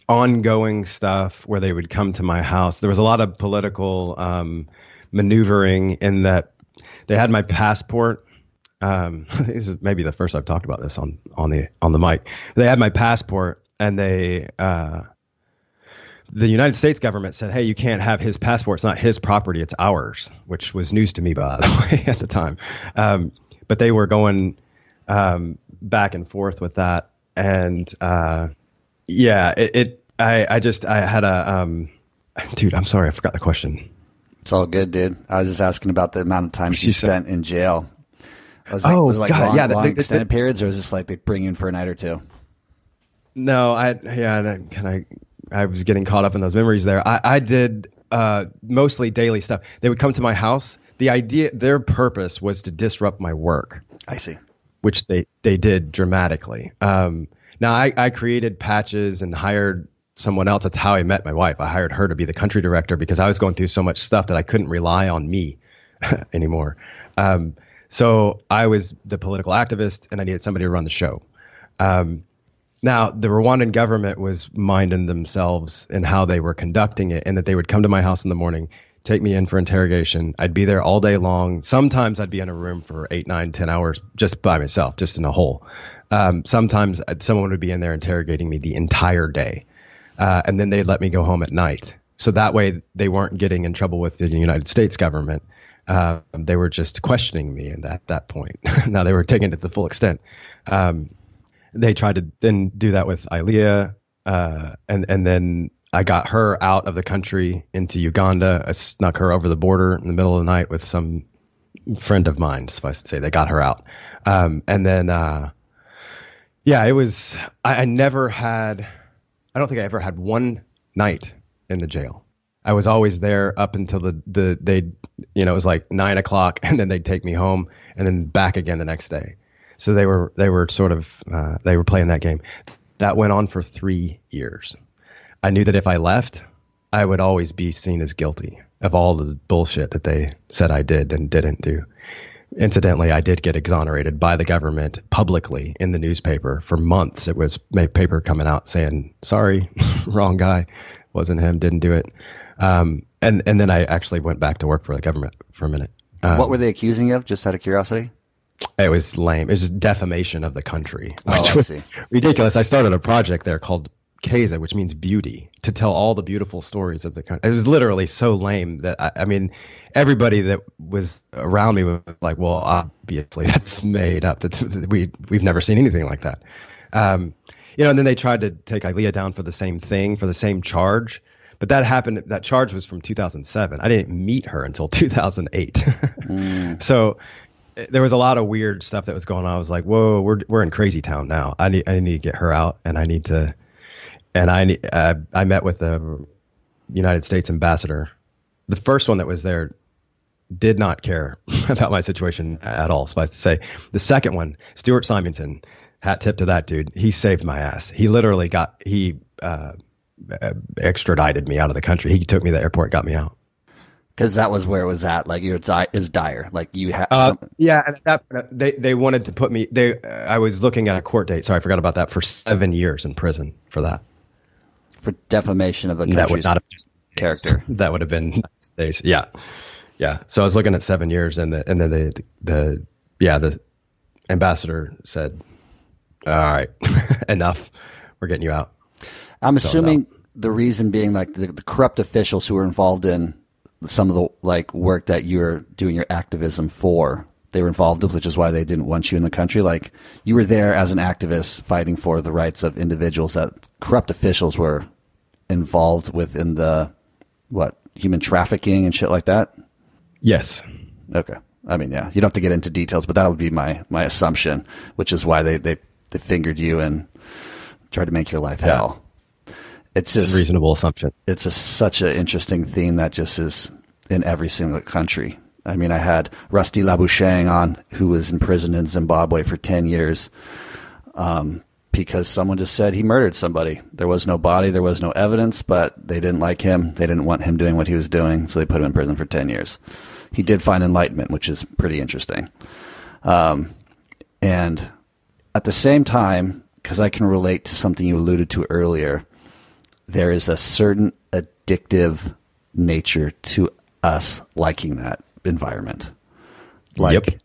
ongoing stuff where they would come to my house. There was a lot of political um, maneuvering in that they had my passport. Um, this is maybe the first I've talked about this on on the on the mic. They had my passport, and they uh, the United States government said, "Hey, you can't have his passport. It's not his property. It's ours," which was news to me, by the way, at the time. Um, but they were going um, back and forth with that, and uh, yeah, it, it. I I just I had a um, dude. I'm sorry, I forgot the question. It's all good, dude. I was just asking about the amount of time She said- spent in jail. Was it, Oh, was like God, long, yeah, the- long the- the- extended periods, or was this like they bring you in for a night or two? No, I yeah, kind of. I was getting caught up in those memories there. I, I did uh, mostly daily stuff. They would come to my house. The idea, their purpose was to disrupt my work, I see. which they they did dramatically. Um, now I, I created patches and hired someone else. That's how I met my wife. I hired her to be the country director because I was going through so much stuff that I couldn't rely on me anymore. Um, so I was the political activist, and I needed somebody to run the show. Um, now, the Rwandan government was minding themselves in how they were conducting it, and that they would come to my house in the morning, take me in for interrogation. I'd be there all day long. Sometimes I'd be in a room for eight, nine, ten hours just by myself, just in a hole. Um, sometimes someone would be in there interrogating me the entire day, uh, and then they'd let me go home at night. So that way, they weren't getting in trouble with the United States government. Um, they were just questioning me at that, that point. now they were taking it to the full extent. Um, they tried to then do that with Ilea, uh, and and then I got her out of the country into Uganda. I snuck her over the border in the middle of the night with some friend of mine. Suffice to say, they got her out, um, and then uh, yeah, it was. I, I never had. I don't think I ever had one night in the jail. I was always there up until the the they you know it was like nine o'clock, and then they'd take me home, and then back again the next day. So they were they were sort of uh, they were playing that game. That went on for three years. I knew that if I left, I would always be seen as guilty of all the bullshit that they said I did and didn't do. Incidentally, I did get exonerated by the government publicly in the newspaper for months. It was paper coming out saying, "Sorry, wrong guy, wasn't him, didn't do it." Um, and and then I actually went back to work for the government for a minute. Um, what were they accusing you of? Just out of curiosity. it was lame. It was defamation of the country, Oh, which I was ridiculous. I started a project there called Keza, which means beauty, to tell all the beautiful stories of the country. It was literally so lame that I, I mean, everybody that was around me was like, "Well, obviously that's made up. That's, we we've never seen anything like that." Um, you know, and then they tried to take Ilea down for the same thing, for the same charge. But that happened. That charge was from 2007. I didn't meet her until 2008. So eh, there was a lot of weird stuff that was going on. I was like, "Whoa, we're we're in crazy town now. I need I need to get her out, and I need to." And I uh, I met with the United States ambassador. The first one that was there did not care about my situation at all. Suffice to say, the second one, Stuart Symington, hat tip to that dude. He saved my ass. He literally got he uh, uh, extradited me out of the country. He took me to the airport, got me out. Because that was where it was at. Like you're is dire. Like you had. Uh, yeah, and at that point, they they wanted to put me. They uh, I was looking at a court date. Sorry, I forgot about that. For seven years in prison for that. For defamation of the That would country's not have character. That would have been days. Yeah, yeah. So I was looking at seven years, and the and then the the yeah the ambassador said, "All right, enough. We're getting you out." I'm assuming the reason being like the, the corrupt officials who were involved in some of the like work that you're doing your activism for. They were involved, with, which is why they didn't want you in the country. Like you were there as an activist fighting for the rights of individuals that corrupt officials were involved with in the what human trafficking and shit like that. Yes. Okay. I mean, yeah, you don't have to get into details, but that would be my, my assumption, which is why they, they, they fingered you and tried to make your life hell. It's It's a just, reasonable assumption. it's a, such an interesting theme that just is in every single country. I mean, I had Rusty Labuschagne on, who was in prison in Zimbabwe for 10 years um, because someone just said he murdered somebody. There was no body, there was no evidence, but they didn't like him. They didn't want him doing what he was doing, so they put him in prison for 10 years. He did find enlightenment, which is pretty interesting. Um, and at the same time, because I can relate to something you alluded to earlier, there is a certain addictive nature to us liking that environment. Like, Yep.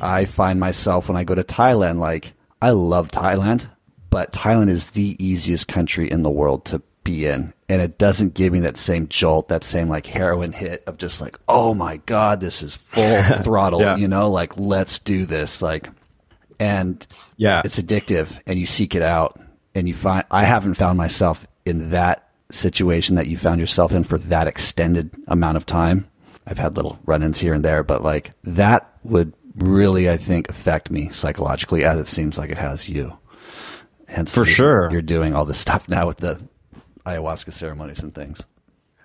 I find myself when I go to Thailand, like, I love Thailand, but Thailand is the easiest country in the world to be in. And it doesn't give me that same jolt, that same like heroin hit of just like, oh my God, this is full throttle, Yeah. you know, like, let's do this. Like, and Yeah. it's addictive and you seek it out and you find i haven't found myself in that situation that you found yourself in for that extended amount of time i've had little run-ins here and there but like that would really i think affect me psychologically as it seems like it has you hence For sure. you're doing all this stuff now with the ayahuasca ceremonies and things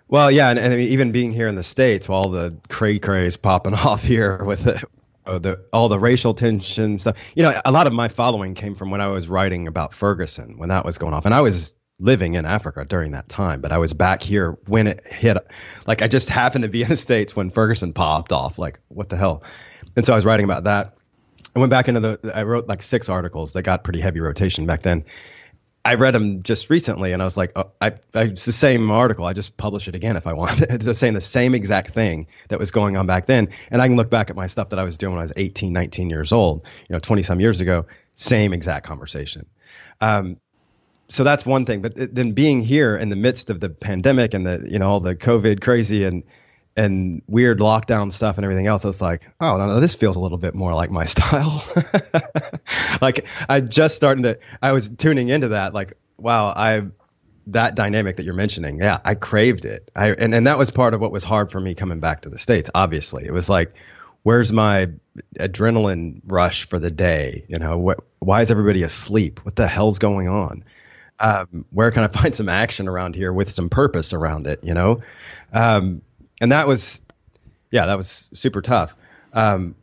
Well, yeah, and, and I mean, even being here in the states, while the cray cray is popping off here with the, the all the racial tension stuff. You know, a lot of my following came from when I was writing about Ferguson when that was going off, and I was living in Africa during that time, but I was back here when it hit. Like I just happened to be in the states when Ferguson popped off. Like what the hell? And so I was writing about that. I went back into the. I wrote like six articles that got pretty heavy rotation back then. I read them just recently, and I was like, oh, I, I, it's the same article. I just publish it again if I want. It's just saying the same exact thing that was going on back then, and I can look back at my stuff that I was doing when I was 18, 19 years old, you know, 20 some years ago. Same exact conversation. Um, so that's one thing. But th- then being here in the midst of the pandemic and the, you know, all the COVID crazy and and weird lockdown stuff and everything else, it's like, oh, no, no, this feels a little bit more like my style. like I just starting to, I was tuning into that, like, wow, I, that dynamic that you're mentioning, yeah, I craved it. I, and, and that was part of what was hard for me coming back to the States, obviously. It was like, where's my adrenaline rush for the day? You know, why is everybody asleep? What the hell's going on? Um, where can I find some action around here with some purpose around it? You know, um, and that was, yeah, that was super tough. Um,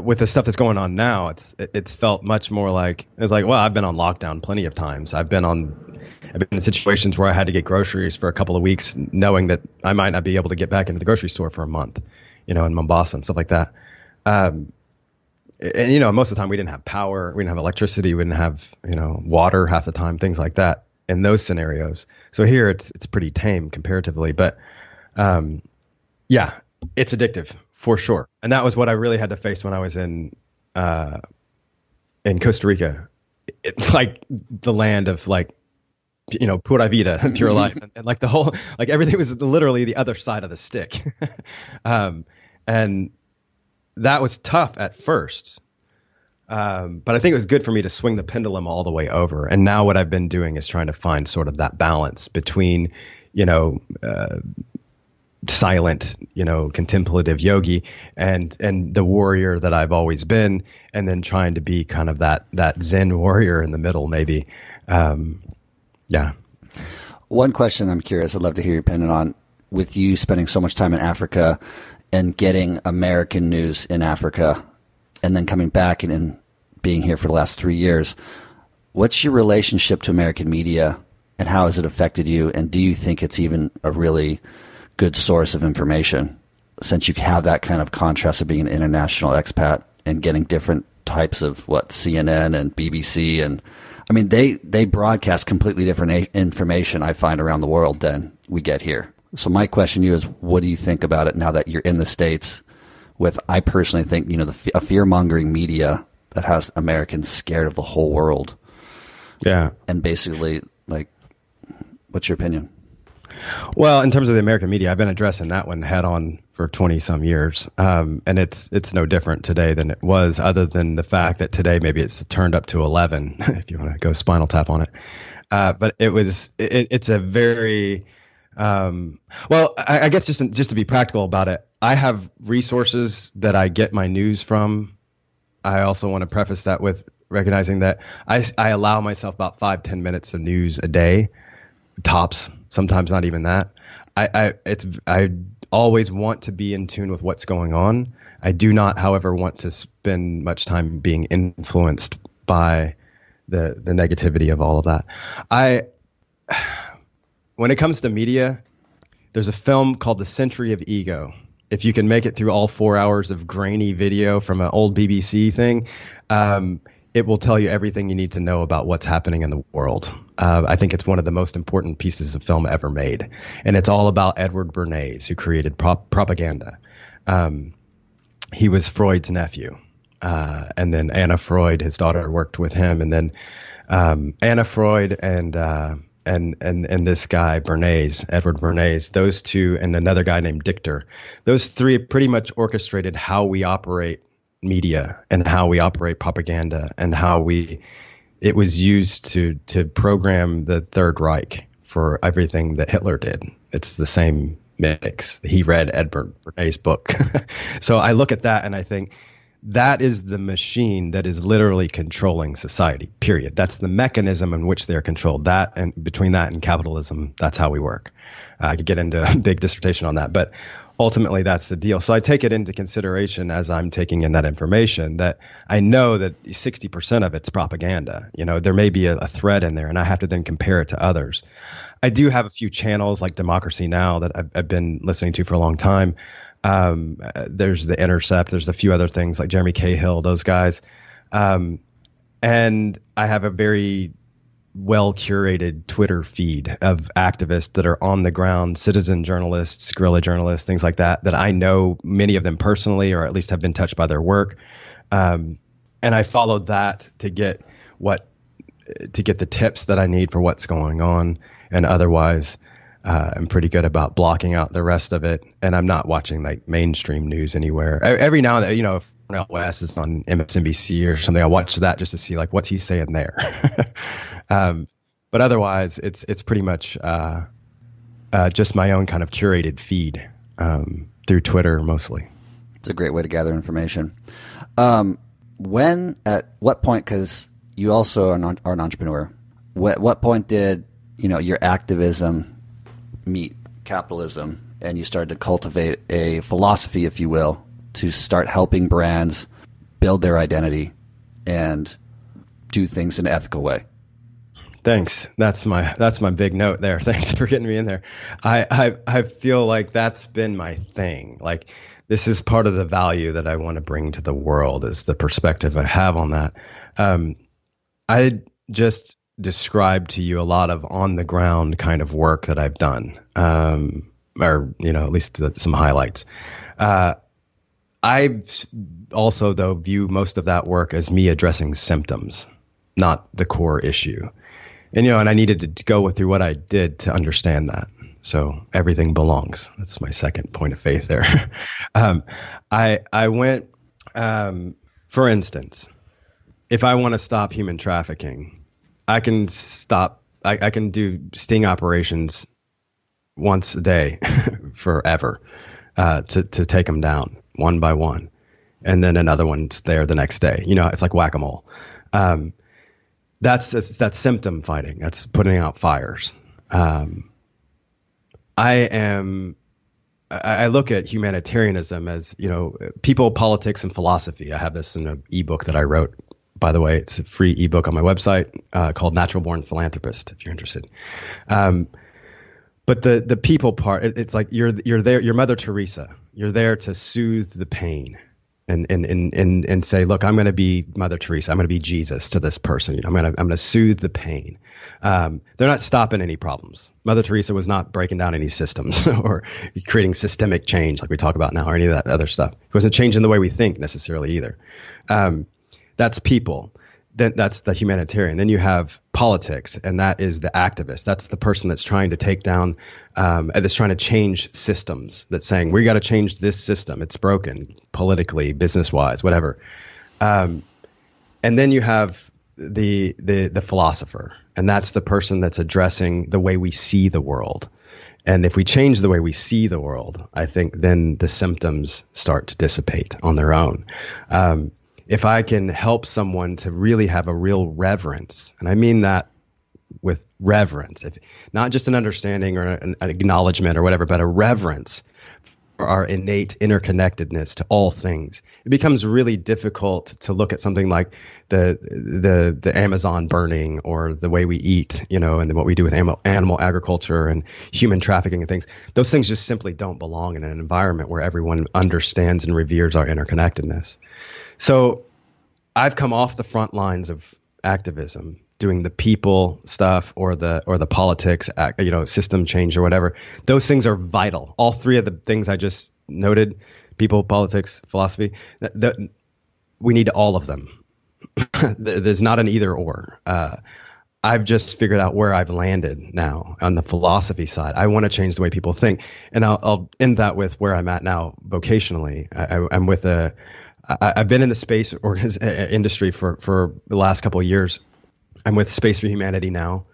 with the stuff that's going on now, it's it, it's felt much more like it's like well, I've been on lockdown plenty of times. I've been on, I've been in situations where I had to get groceries for a couple of weeks, knowing that I might not be able to get back into the grocery store for a month, you know, in Mombasa and stuff like that. Um, and you know, most of the time we didn't have power, we didn't have electricity, we didn't have you know water half the time, things like that. In those scenarios, so here it's it's pretty tame comparatively, but um, yeah, it's addictive for sure. And that was what I really had to face when I was in uh, in Costa Rica. It's like the land of like you know pura vida, pure life, and, and like the whole like everything was literally the other side of the stick. um, and that was tough at first. Um, but I think it was good for me to swing the pendulum all the way over. And now what I've been doing is trying to find sort of that balance between, you know, uh, silent, you know, contemplative yogi and and the warrior that I've always been, and then trying to be kind of that that Zen warrior in the middle, maybe. Um, yeah. One question I'm curious, I'd love to hear your opinion on with you spending so much time in Africa and getting American news in Africa and then coming back and, and being here for the last three years. What's your relationship to American media and how has it affected you? And do you think it's even a really good source of information since you have that kind of contrast of being an international expat and getting different types of what CNN and BBC and I mean they they broadcast completely different a- information I find around the world than we get here. So my question to you is what do you think about it now that you're in the states with I personally think you know the a fear mongering media that has Americans scared of the whole world Yeah. and basically like what's your opinion? Well, in terms of the American media, I've been addressing that one head on for 20 some years. Um, and it's it's no different today than it was, other than the fact that today maybe it's turned up to 11, if you want to go spinal tap on it. Uh, but it was it, it's a very um, well, I, I guess just just to be practical about it, I have resources that I get my news from. I also want to preface that with recognizing that I, I allow myself about five ten minutes of news a day tops sometimes not even that. I, I it's i always want to be in tune with what's going on. I do not however want to spend much time being influenced by the the negativity of all of that. I when it comes to media there's a film called the century of ego if you can make it through all four hours of grainy video from an old bbc thing um, it will tell you everything you need to know about what's happening in the world. Uh, I think it's one of the most important pieces of film ever made, and it's all about Edward Bernays, who created prop- propaganda. Um, he was Freud's nephew, uh, and then Anna Freud, his daughter, worked with him, and then um, Anna Freud and uh, and and and this guy Bernays, Edward Bernays, those two, and another guy named Dichter, those three pretty much orchestrated how we operate media and how we operate propaganda and how we it was used to to program the Third Reich for everything that Hitler did. It's the same mix. He read Edward Bernays' book, so I look at that and I think that is the machine that is literally controlling society. Period. That's the mechanism in which they're controlled. That and between that and capitalism, that's how we work. Uh, I could get into a big dissertation on that, but ultimately that's the deal. So I take it into consideration as I'm taking in that information that I know that 60% of it's propaganda. You know, there may be a, a thread in there, and I have to then compare it to others. I do have a few channels like Democracy Now that I've, I've been listening to for a long time um, there's the Intercept. There's a few other things like Jeremy Scahill, those guys. Um, and I have a very well curated Twitter feed of activists that are on the ground, citizen journalists, guerrilla journalists, things like that, that I know many of them personally or at least have been touched by their work. Um, and I followed that to get what to get the tips that I need for what's going on and otherwise uh, I'm pretty good about blocking out the rest of it, and I'm not watching like mainstream news anywhere. Every now and then, you know, if Cornel West is on MSNBC or something, I watch that just to see like what's he saying there. um, but otherwise, it's it's pretty much uh, uh, just my own kind of curated feed um, through Twitter mostly. It's a great way to gather information. Um, when at what point? Because you also are an, are an entrepreneur. What what point did you know your activism meet capitalism and you started to cultivate a philosophy, if you will, to start helping brands build their identity and do things in an ethical way. Thanks. That's my that's my big note there. Thanks for getting me in there. I, I I feel like that's been my thing. Like this is part of the value that I want to bring to the world is the perspective I have on that. Um, I just describe to you a lot of on the ground kind of work that I've done, um, or you know at least some highlights. Uh, I also though view most of that work as me addressing symptoms, not the core issue. And you know, and I needed to go through what I did to understand that. So everything belongs. That's my second point of faith there. um, I I went, um, for instance, if I want to stop human trafficking, I can stop. I, I can do sting operations once a day forever uh, to to take them down one by one, and then another one's there the next day. You know, it's like whack a mole. Um, that's that's symptom fighting. That's putting out fires. Um, I am. I, I look at humanitarianism as you know, people, politics, and philosophy. I have this in an ebook that I wrote by the way, it's a free ebook on my website uh, called Natural Born Philanthropist, if you're interested. Um, but the the people part, it, it's like you're you're there, you're Mother Teresa. You're there to soothe the pain, and and and and, and say, look, I'm going to be Mother Teresa. I'm going to be Jesus to this person. I'm going to I'm going to soothe the pain. Um, they're not stopping any problems. Mother Teresa was not breaking down any systems or creating systemic change like we talk about now, or any of that other stuff. It wasn't changing the way we think necessarily either. Um, that's people. Then that's the humanitarian. Then you have politics, and that is the activist. That's the person that's trying to take down, um, that's trying to change systems. That's saying we got to change this system. It's broken politically, business wise, whatever. Um, and then you have the the the philosopher, and that's the person that's addressing the way we see the world. And if we change the way we see the world, I think then the symptoms start to dissipate on their own. Um, if I can help someone to really have a real reverence, and I mean that with reverence, if not just an understanding or an, an acknowledgement or whatever, but a reverence for our innate interconnectedness to all things, it becomes really difficult to look at something like the the the Amazon burning or the way we eat, you know, and what we do with animal, animal agriculture and human trafficking and things. Those things just simply don't belong in an environment where everyone understands and reveres our interconnectedness. So I've come off the front lines of activism, doing the people stuff or the or the politics, you know, system change or whatever. Those things are vital. All three of the things I just noted, people, politics, philosophy, we need all of them. There's not an either or. Uh, I've just figured out where I've landed now on the philosophy side. I want to change the way people think, and I'll, I'll end that with where I'm at now vocationally. I, am with a. I, I've been in the space or, industry for for the last couple of years. I'm with Space for Humanity now.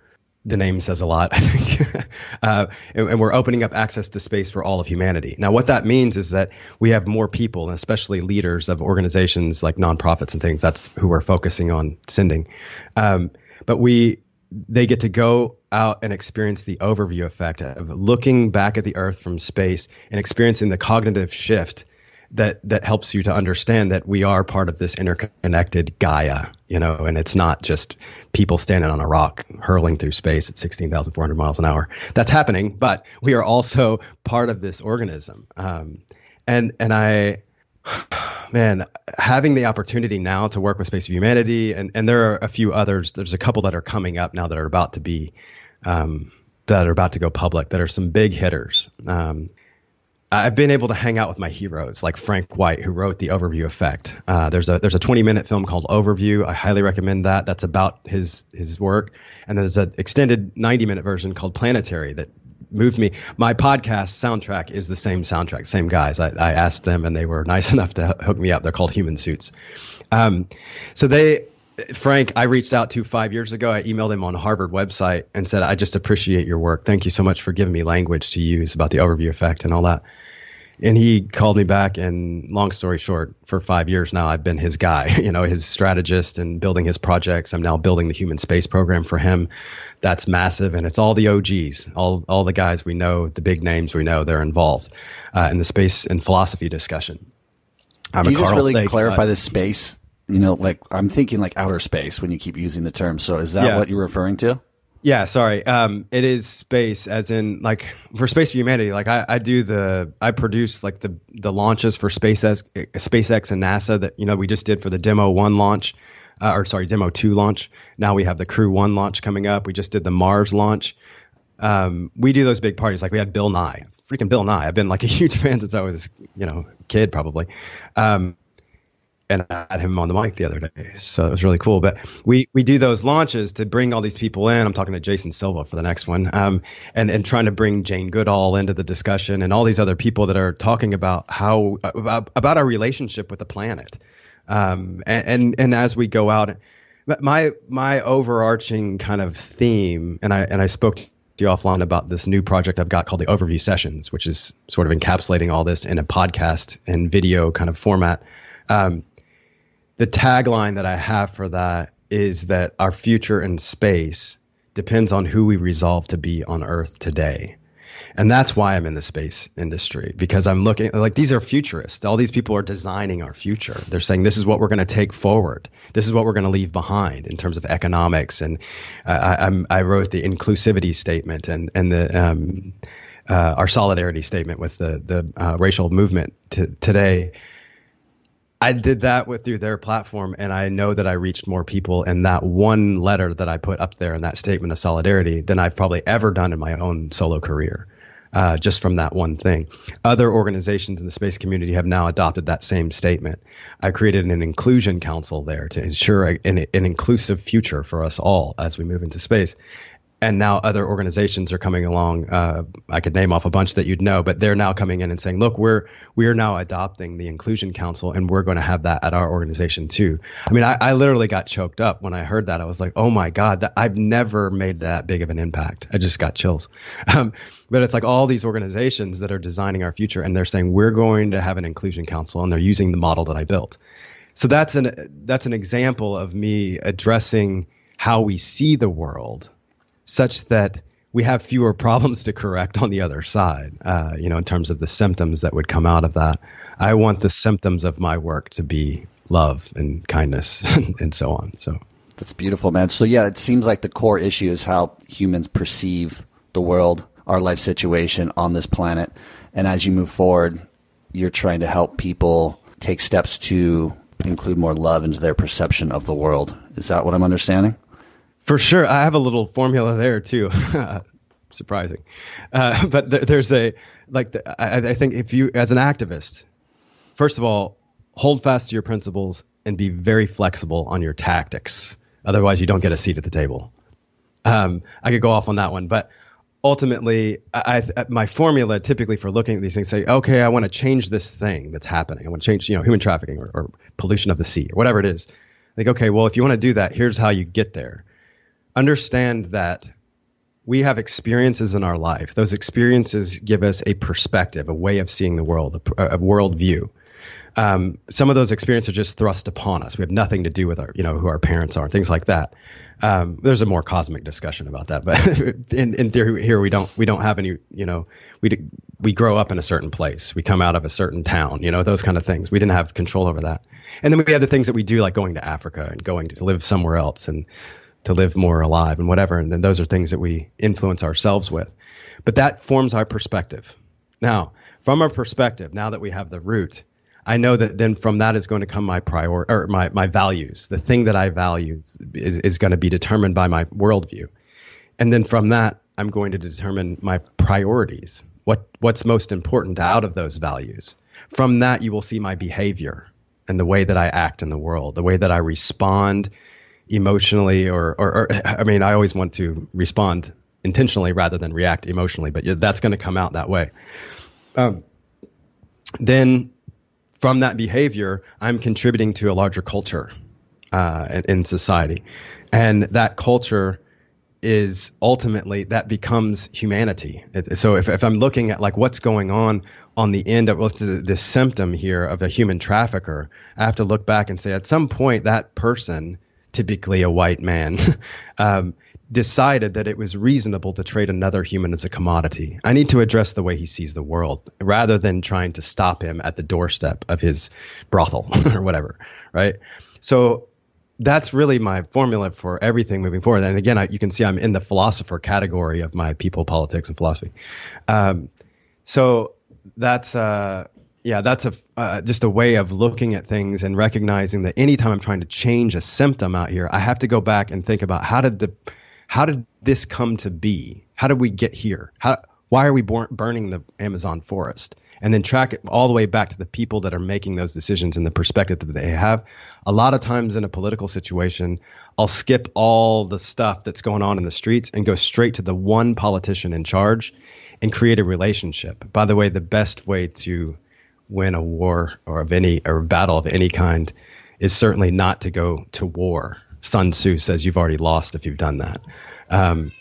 The name says a lot, I think. uh, and, and, we're opening up access to space for all of humanity. Now, what that means is that we have more people, and especially leaders of organizations like nonprofits and things. That's who we're focusing on sending. Um, but we they get to go out and experience the overview effect of looking back at the earth from space and experiencing the cognitive shift that that helps you to understand that we are part of this interconnected Gaia, you know, and it's not just people standing on a rock hurling through space at 16,400 miles an hour. That's happening, but we are also part of this organism. Um, and and I man, having the opportunity now to work with Space of Humanity, and, and there are a few others. There's a couple that are coming up now that are about to be, um, that are about to go public. That are some big hitters. Um, I've been able to hang out with my heroes like Frank White, who wrote the Overview Effect. Uh, there's a there's a 20 minute film called Overview. I highly recommend that. That's about his his work. And there's an extended 90 minute version called Planetary that moved me. My podcast soundtrack is the same soundtrack, same guys. I, I asked them, and they were nice enough to hook me up. They're called Human Suits. Um, so they, Frank, I reached out to five years ago. I emailed him on Harvard website and said, "I just appreciate your work. Thank you so much for giving me language to use about the overview effect and all that." and he called me back and long story short for five years now i've been his guy you know his strategist and building his projects i'm now building the human space program for him that's massive and it's all the og's all, all the guys we know the big names we know they're involved uh, in the space and philosophy discussion I'm Can you just really clarify this space you know like i'm thinking like outer space when you keep using the term so is that yeah. what you're referring to yeah, sorry. Um, it is space, as in like for Space for Humanity. Like I, I do the, I produce like the the launches for SpaceX, SpaceX and NASA that you know we just did for the Demo One launch, uh, or sorry, Demo Two launch. Now we have the Crew One launch coming up. We just did the Mars launch. Um, we do those big parties. Like we had Bill Nye, freaking Bill Nye. I've been like a huge fan since I was, you know, kid probably. Um, and I had him on the mic the other day. So it was really cool. But we, we do those launches to bring all these people in. I'm talking to Jason Silva for the next one. Um, and, and trying to bring Jane Goodall into the discussion and all these other people that are talking about how, about, about our relationship with the planet. Um, and, and, and as we go out, my, my overarching kind of theme, and I, and I spoke to you offline about this new project I've got called the Overview Sessions, which is sort of encapsulating all this in a podcast and video kind of format. Um, the tagline that I have for that is that our future in space depends on who we resolve to be on Earth today. And that's why I'm in the space industry because I'm looking like these are futurists. All these people are designing our future. They're saying this is what we're going to take forward. This is what we're going to leave behind in terms of economics. And uh, I, I, wrote the inclusivity statement and and the um, uh, our solidarity statement with the the uh, racial movement t- today I did that with through their platform, and I know that I reached more people in that one letter that I put up there in that statement of solidarity than I've probably ever done in my own solo career. Uh, just from that one thing. Other organizations in the space community have now adopted that same statement. I created an inclusion council there to ensure a, an, an inclusive future for us all as we move into space and now other organizations are coming along. Uh, I could name off a bunch that you'd know, but they're now coming in and saying, "Look, we're we are now adopting the Inclusion Council, and we're going to have that at our organization too." I mean, I, I, literally got choked up when I heard that. I was like, "Oh my god, that, I've never made that big of an impact." I just got chills. Um, but it's like all these organizations that are designing our future, and they're saying we're going to have an Inclusion Council, and they're using the model that I built. So that's an that's an example of me addressing how we see the world such that we have fewer problems to correct on the other side, uh, you know, in terms of the symptoms that would come out of that. I want the symptoms of my work to be love and kindness and so on. So that's beautiful, man. So yeah, it seems like the core issue is how humans perceive the world, our life situation on this planet. And as you move forward, you're trying to help people take steps to include more love into their perception of the world. Is that what I'm understanding? For sure, I have a little formula there too. Surprising, uh, but th- there's a like the, I, I think if you as an activist, first of all, hold fast to your principles and be very flexible on your tactics. Otherwise, you don't get a seat at the table. Um, I could go off on that one, but ultimately, I, I, my formula typically for looking at these things say, okay, I want to change this thing that's happening. I want to change, you know, human trafficking or, or pollution of the sea or whatever it is. Like, okay, well, if you want to do that, here's how you get there. Understand that we have experiences in our life. Those experiences give us a perspective, a way of seeing the world, a, a worldview. Um, some of those experiences are just thrust upon us. We have nothing to do with our, you know, who our parents are, things like that. Um, there's a more cosmic discussion about that, but in, in theory, here we don't we don't have any. You know, we we grow up in a certain place, we come out of a certain town, you know, those kind of things. We didn't have control over that, and then we have the things that we do, like going to Africa and going to live somewhere else and to live more alive and whatever. And then those are things that we influence ourselves with, but that forms our perspective. Now, from our perspective, now that we have the root, I know that then from that is going to come my prior or my, my values. The thing that I value is, is going to be determined by my worldview. And then from that, I'm going to determine my priorities. What what's most important out of those values. From that you will see my behavior and the way that I act in the world, the way that I respond emotionally or, or, or I mean, I always want to respond intentionally rather than react emotionally, but that's going to come out that way. Um, then from that behavior, I'm contributing to a larger culture uh, in, society, and that culture is ultimately that becomes humanity. So if, if I'm looking at like what's going on on the end of the symptom here of a human trafficker, I have to look back and say at some point that person, typically a white man, um, decided that it was reasonable to trade another human as a commodity. I need to address the way he sees the world rather than trying to stop him at the doorstep of his brothel or whatever, right? So that's really my formula for everything moving forward. And again, I, you can see I'm in the philosopher category of my people, politics, and philosophy. Um, so that's uh, yeah, that's a uh, just a way of looking at things and recognizing that anytime I'm trying to change a symptom out here, I have to go back and think about how did the how did this come to be? How did we get here? How, why are we born, burning the Amazon forest? And then track it all the way back to the people that are making those decisions and the perspective that they have. A lot of times in a political situation, I'll skip all the stuff that's going on in the streets and go straight to the one politician in charge and create a relationship. By the way, the best way to win a war or of any or battle of any kind is certainly not to go to war Sun Tzu says you've already lost if you've done that. Um,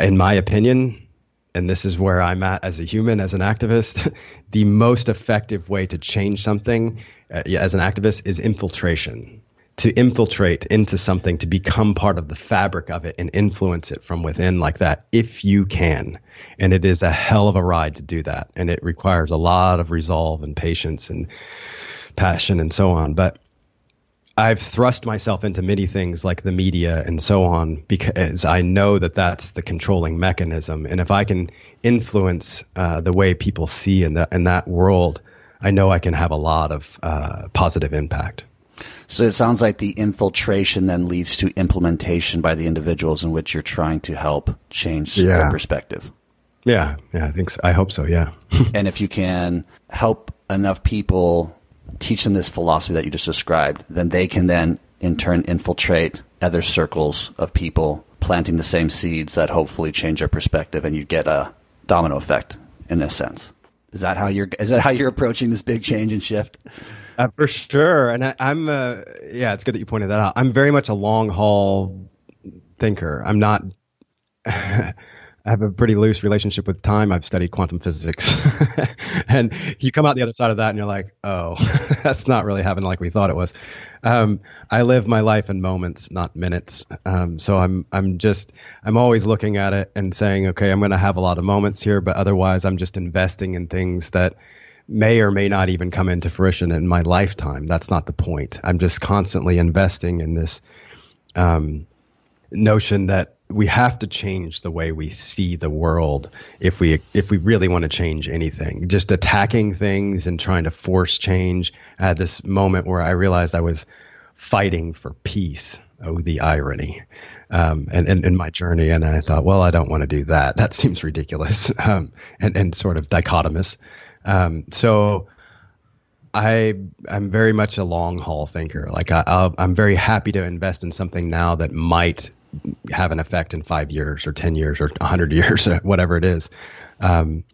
in my opinion, and this is where I'm at as a human, as an activist, the most effective way to change something uh, as an activist is infiltration. To infiltrate into something, to become part of the fabric of it and influence it from within like that, if you can. And it is a hell of a ride to do that. And it requires a lot of resolve and patience and passion and so on. But I've thrust myself into many things like the media and so on because I know that that's the controlling mechanism. And if I can influence uh, the way people see in that in that world, I know I can have a lot of uh, positive impact. So it sounds like the infiltration then leads to implementation by the individuals in which you're trying to help change yeah. their perspective. Yeah, yeah, I think so. I hope so. Yeah. and if you can help enough people teach them this philosophy that you just described, then they can then in turn infiltrate other circles of people planting the same seeds that hopefully change their perspective and you get a domino effect in a sense. Is that how you're is that how you're approaching this big change and shift? Uh, for sure. And I, am uh, yeah, it's good that you pointed that out. I'm very much a long haul thinker. I'm not I have a pretty loose relationship with time. I've studied quantum physics. and you come out the other side of that and you're like, oh, that's not really happening like we thought it was. Um, I live my life in moments, not minutes. Um, so I'm, I'm just, I'm always looking at it and saying, okay, I'm going to have a lot of moments here, but otherwise I'm just investing in things that may or may not even come into fruition in my lifetime. That's not the point. I'm just constantly investing in this, um, notion that we have to change the way we see the world if we if we really want to change anything. Just attacking things and trying to force change. I had this moment where I realized I was fighting for peace. Oh, the irony. Um, and, and in my journey, and I thought, well, I don't want to do that. That seems ridiculous, um, and and sort of dichotomous. Um, so I I'm very much a long haul thinker. Like I, i am very happy to invest in something now that might have an effect in five years or ten years or hundred years, or whatever it is. Um,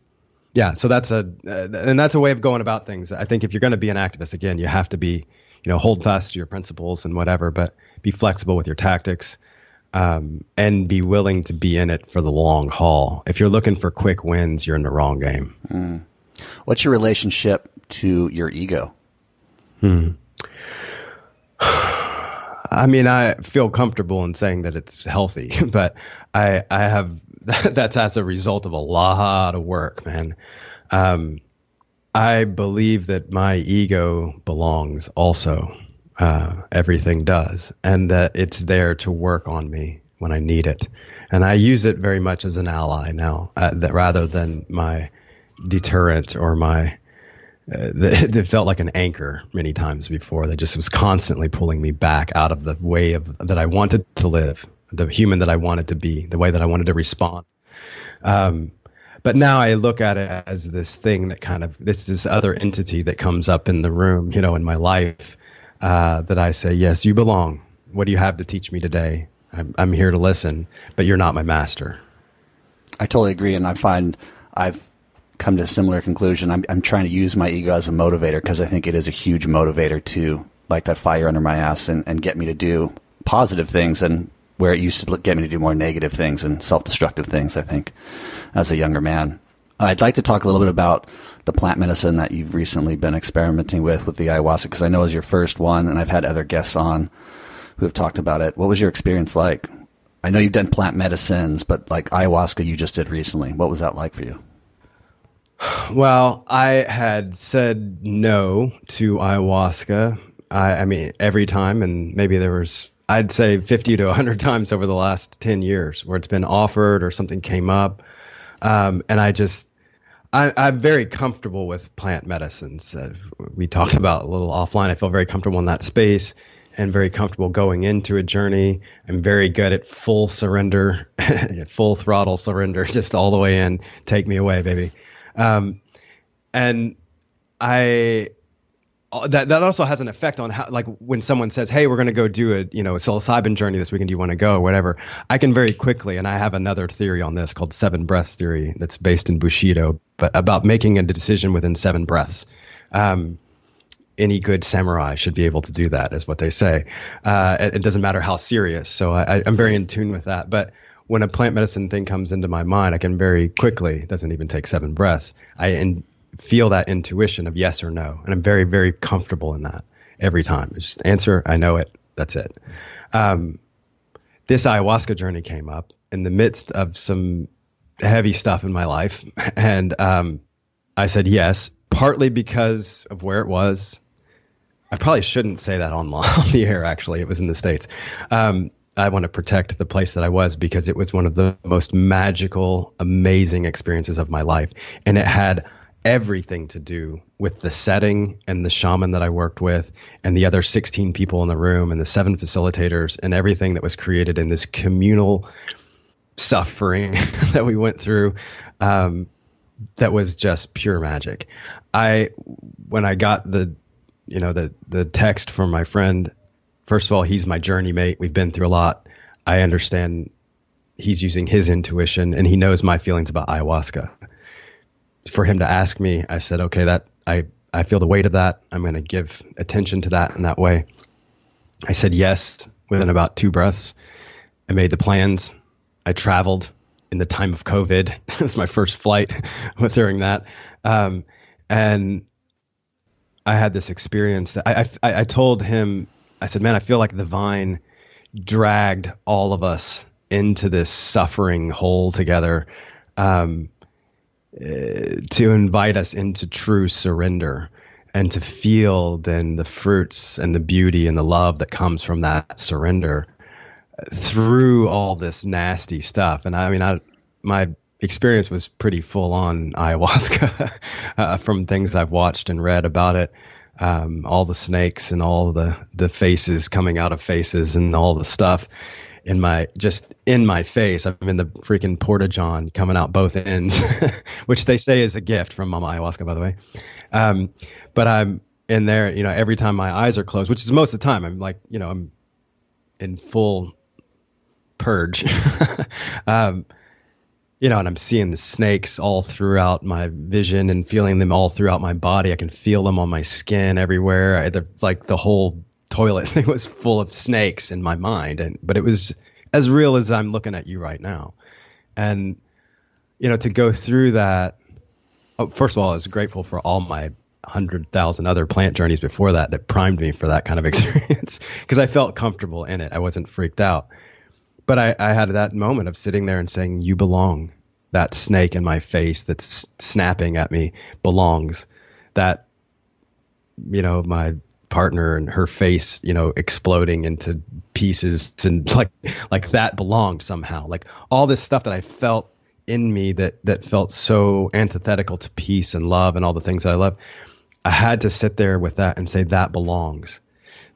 yeah, so that's a uh, and that's a way of going about things. I think if you're going to be an activist, again, you have to be you know hold fast to your principles and whatever, but be flexible with your tactics. Um, and be willing to be in it for the long haul. If you're looking for quick wins, you're in the wrong game. Mm. What's your relationship to your ego? Hmm. I mean, I feel comfortable in saying that it's healthy, but I I have that's as a result of a lot of work, man. Um, I believe that my ego belongs also. Uh, everything does, and that it's there to work on me when I need it, and I use it very much as an ally now, uh, that rather than my deterrent or my uh, it felt like an anchor many times before that just was constantly pulling me back out of the way of that I wanted to live, the human that I wanted to be, the way that I wanted to respond. Um, but now I look at it as this thing that kind of this this other entity that comes up in the room, you know, in my life, uh, that I say, yes, you belong. What do you have to teach me today? I'm, I'm here to listen, but you're not my master. I totally agree, and I find I've come to a similar conclusion. I'm, I'm trying to use my ego as a motivator because I think it is a huge motivator to light that fire under my ass and, and get me to do positive things and where it used to get me to do more negative things and self-destructive things, I think, as a younger man. I'd like to talk a little bit about the plant medicine that you've recently been experimenting with with the ayahuasca because I know it was your first one, and I've had other guests on who have talked about it. What was your experience like? I know you've done plant medicines, but like ayahuasca you just did recently. What was that like for you? Well, I had said no to ayahuasca. I, I, mean, every time, and maybe there was, I'd say 50 to 100 times over the last 10 years where it's been offered or something came up. Um, and I just, I, am very comfortable with plant medicines. Uh, we talked about a little offline. I feel very comfortable in that space and very comfortable going into a journey. I'm very good at full surrender, full throttle surrender, just all the way in. Take me away, baby. Um, and I uh, that that also has an effect on how like when someone says hey we're going to go do a you know a psilocybin journey this weekend do you want to go whatever i can very quickly and i have another theory on this called seven breaths theory that's based in bushido but about making a decision within seven breaths. Um, any good samurai should be able to do that is what they say. Uh, it, it, doesn't matter how serious so I, i'm very in tune with that but when a plant medicine thing comes into my mind, I can very quickly, it doesn't even take seven breaths, I in, feel that intuition of yes or no. And I'm very, very comfortable in that every time. It's just answer, I know it, that's it. Um, this ayahuasca journey came up in the midst of some heavy stuff in my life. And um, I said yes, partly because of where it was. I probably shouldn't say that on, on the air, actually. It was in the States. Um, I want to protect the place that I was because it was one of the most magical, amazing experiences of my life. And it had everything to do with the setting and the shaman that I worked with and the other 16 people in the room and the seven facilitators and everything that was created in this communal suffering that we went through. Um, that was just pure magic. I, when I got the, you know, the, the text from my friend first of all, he's my journey mate. We've been through a lot. I understand he's using his intuition and he knows my feelings about ayahuasca. For him to ask me, I said, okay, that I, I feel the weight of that. I'm going to give attention to that in that way. I said yes within about two breaths. I made the plans. I traveled in the time of COVID. it was my first flight during that. Um, and I had this experience that I, I, I told him I said, man, I feel like the vine dragged all of us into this suffering hole together um, uh, to invite us into true surrender and to feel then the fruits and the beauty and the love that comes from that surrender. through all this nasty stuff. And I mean, I my experience was pretty full on ayahuasca uh, from things I've watched and read about it. Um, all the snakes and all the the faces coming out of faces and all the stuff in my just in my face. I'm in the freaking porta john coming out both ends, which they say is a gift from Mama Ayahuasca, by the way. Um, but I'm in there, you know, every time my eyes are closed, which is most of the time, I'm like, you know, I'm in full purge. um, you know, and I'm seeing the snakes all throughout my vision and feeling them all throughout my body. I can feel them on my skin everywhere. I, like the whole toilet thing was full of snakes in my mind, and but it was as real as I'm looking at you right now. And you know, to go through that. Oh, first of all, I was grateful for all my hundred thousand other plant journeys before that that primed me for that kind of experience because I felt comfortable in it. I wasn't freaked out but I, I had that moment of sitting there and saying, "You belong." That snake in my face that's snapping at me belongs. That you know my partner and her face, you know, exploding into pieces and like like that belonged somehow. Like all this stuff that I felt in me that that felt so antithetical to peace and love and all the things that I love. I had to sit there with that and say that belongs.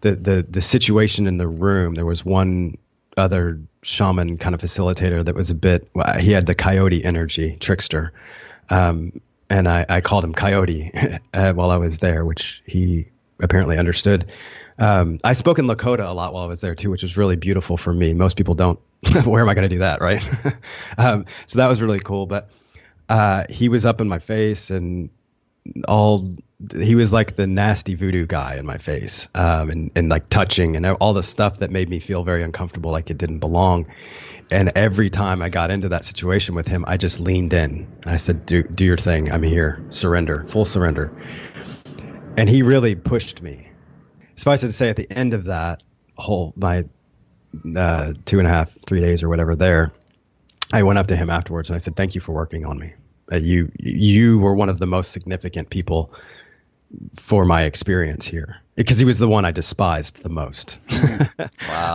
The the the situation in the room, there was one other shaman kind of facilitator that was a bit he had the coyote energy trickster. Um, and I, I, called him coyote uh, while i was there which he apparently understood. Um, i spoke in lakota a lot while i was there too which was really beautiful for me. Most people don't. Where am i going to do that right? Um, so that was really cool but uh, he was up in my face and all he was like the nasty voodoo guy in my face um, and, and like touching and all the stuff that made me feel very uncomfortable like it didn't belong. And every time i got into that situation with him i just leaned in. And i said do, do your thing. I'm here. Surrender. Full surrender. And he really pushed me. Suffice it to say at the end of that whole my uh, two and a half three days or whatever there i went up to him afterwards and i said thank you for working on me uh, you you were one of the most significant people for my experience here because he was the one I despised the most. wow.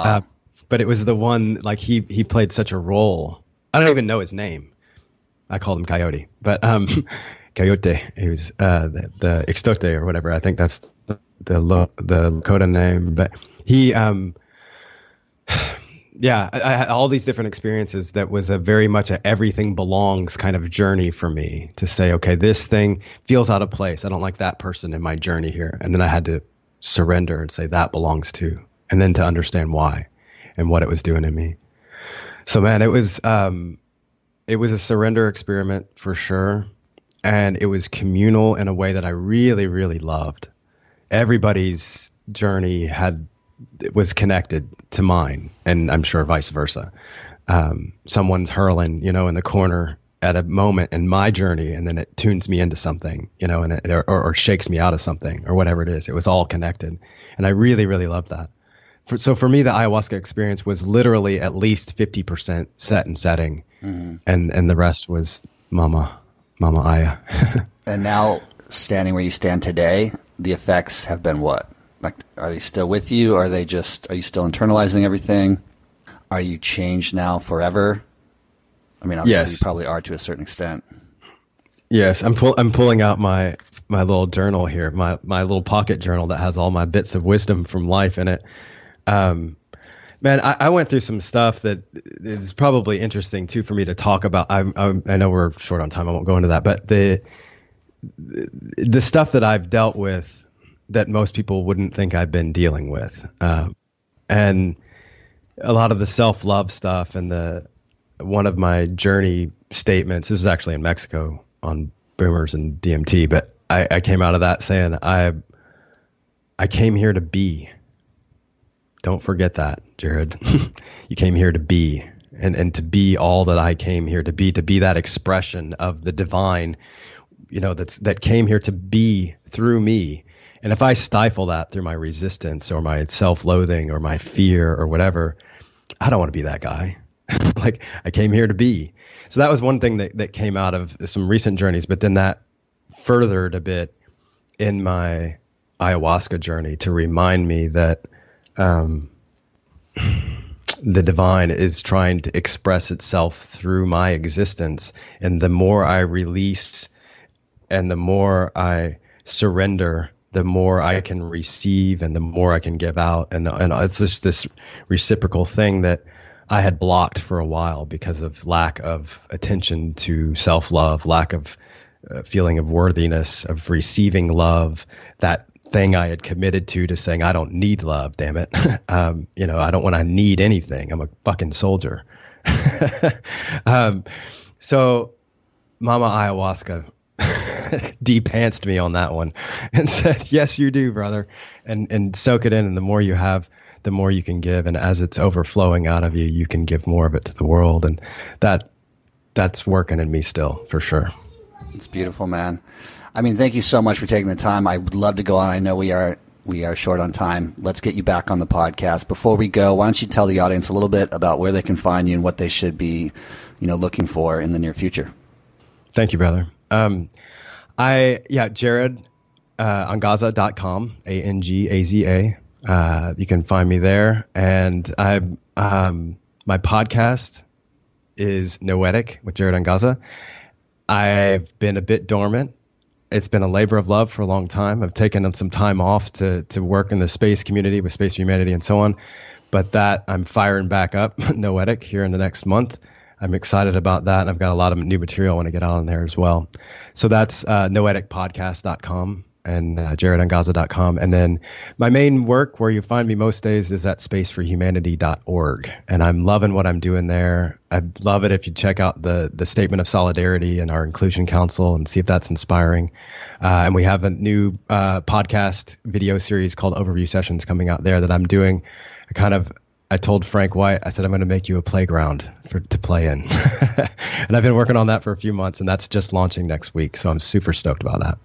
Uh, but it was the one like he he played such a role. I don't even know his name. I called him Coyote, but um, Coyote. He was uh, the, the Ixtote or whatever. I think that's the the, the Lakota name. But he um, yeah, I, I, had all these different experiences that was a very much a everything belongs kind of journey for me to say, okay, this thing feels out of place. I don't like that person in my journey here. And then I had to surrender and say that belongs too. And then to understand why and what it was doing to me. So man, it was um it was a surrender experiment for sure. And it was communal in a way that I really, really loved. Everybody's journey had was connected to mine, and I'm sure vice versa. Um, someone's hurling, you know, in the corner at a moment in my journey, and then it tunes me into something, you know, and it, or, or shakes me out of something, or whatever it is. It was all connected, and I really, really loved that. For, so for me, the ayahuasca experience was literally at least fifty percent set and setting, mm-hmm. and and the rest was mama, mama Aya. and now, standing where you stand today, the effects have been what? Like, are they still with you? Are they just? Are you still internalizing everything? Are you changed now forever? I mean, obviously yes. you probably are to a certain extent. Yes, I'm pull, I'm pulling out my my little journal here, my my little pocket journal that has all my bits of wisdom from life in it. Um, man, I, I, went through some stuff that is probably interesting too for me to talk about. I, I, I know we're short on time. I won't go into that, but the the stuff that I've dealt with that most people wouldn't think I've been dealing with. Um, and a lot of the self love stuff and the one of my journey statements. This was actually in Mexico on boomers and DMT, but I, I came out of that saying I I came here to be. Don't forget that, Jared. you came here to be and and to be all that I came here to be, to be that expression of the divine, you know, that's that came here to be through me and if I stifle that through my resistance or my self loathing or my fear or whatever, I don't want to be that guy. like I came here to be. So that was one thing that, that came out of some recent journeys, but then that furthered a bit in my ayahuasca journey to remind me that um, the divine is trying to express itself through my existence. And the more I release and the more I surrender, the more I can receive and the more I can give out. And, and it's just this reciprocal thing that I had blocked for a while because of lack of attention to self love, lack of uh, feeling of worthiness, of receiving love, that thing I had committed to, to saying, I don't need love, damn it. um, you know, I don't want to need anything. I'm a fucking soldier. um, so Mama Ayahuasca de-pantsed me on that one and said, yes, you do, brother. And, and soak it in. And the more you have, the more you can give. And as it's overflowing out of you, you can give more of it to the world. And that, that's working in me still for sure. It's beautiful, man. I mean, thank you so much for taking the time. I would love to go on. I know we are we are short on time. Let's get you back on the podcast. Before we go, why don't you tell the audience a little bit about where they can find you and what they should be, you know, looking for in the near future? Thank you, brother. Um, I yeah, Jared uh, Angaza.com, A N G A Z A. Uh, you can find me there, and I um, my podcast is Noetic with Jared Angaza. I've been a bit dormant it's been a labor of love for a long time. I've taken some time off to to work in the space community with Space Humanity and so on, but that I'm firing back up Noetic here in the next month. I'm excited about that. I've got a lot of new material when I want to get out on there as well. So that's uh, noeticpodcast.com and uh, jaredangaza.com. And then my main work where you find me most days is at spaceforhumanity.org. And I'm loving what I'm doing there. I love it if you check out the, the statement of solidarity and our inclusion council and see if that's inspiring. Uh, and we have a new uh, podcast video series called Overview Sessions coming out there that I'm doing. Kind of I told Frank White, I said, I'm going to make you a playground for to play in. and I've been working on that for a few months, and that's just launching next week. So I'm super stoked about that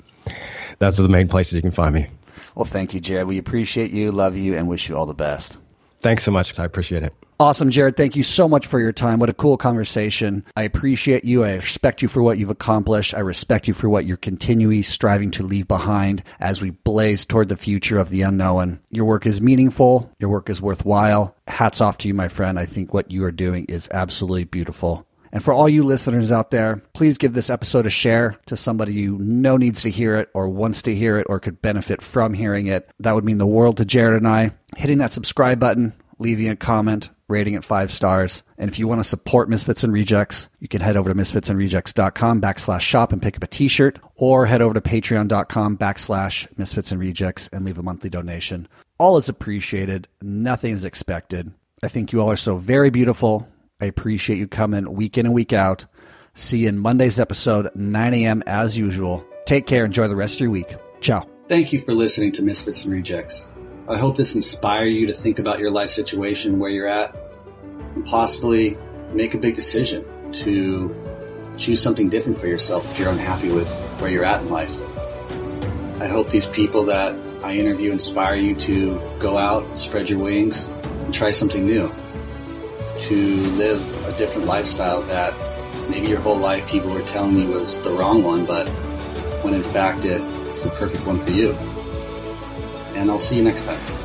that's the main places you can find me. Well, thank you, Jared. We appreciate you, love you, and wish you all the best. Thanks so much. I appreciate it. Awesome, Jared. Thank you so much for your time. What a cool conversation. I appreciate you. I respect you for what you've accomplished. I respect you for what you're continually striving to leave behind as we blaze toward the future of the unknown. Your work is meaningful. Your work is worthwhile. Hats off to you, my friend. I think what you are doing is absolutely beautiful. And for all you listeners out there, please give this episode a share to somebody you know needs to hear it or wants to hear it or could benefit from hearing it. That would mean the world to Jared and I. Hitting that subscribe button, leaving a comment, rating it five stars. And if you want to support Misfits and Rejects, you can head over to misfitsandrejects.com backslash shop and pick up a t-shirt or head over to patreon.com backslash misfits and rejects and leave a monthly donation. All is appreciated. Nothing is expected. I think you all are so very beautiful I appreciate you coming week in and week out. See you in Monday's episode, 9 a.m. as usual. Take care. Enjoy the rest of your week. Ciao. Thank you for listening to Misfits and Rejects. I hope this inspire you to think about your life situation, where you're at, and possibly make a big decision to choose something different for yourself if you're unhappy with where you're at in life. I hope these people that I interview inspire you to go out, spread your wings, and try something new to live a different lifestyle that maybe your whole life people were telling you was the wrong one, but when in fact it, it's the perfect one for you. And I'll see you next time.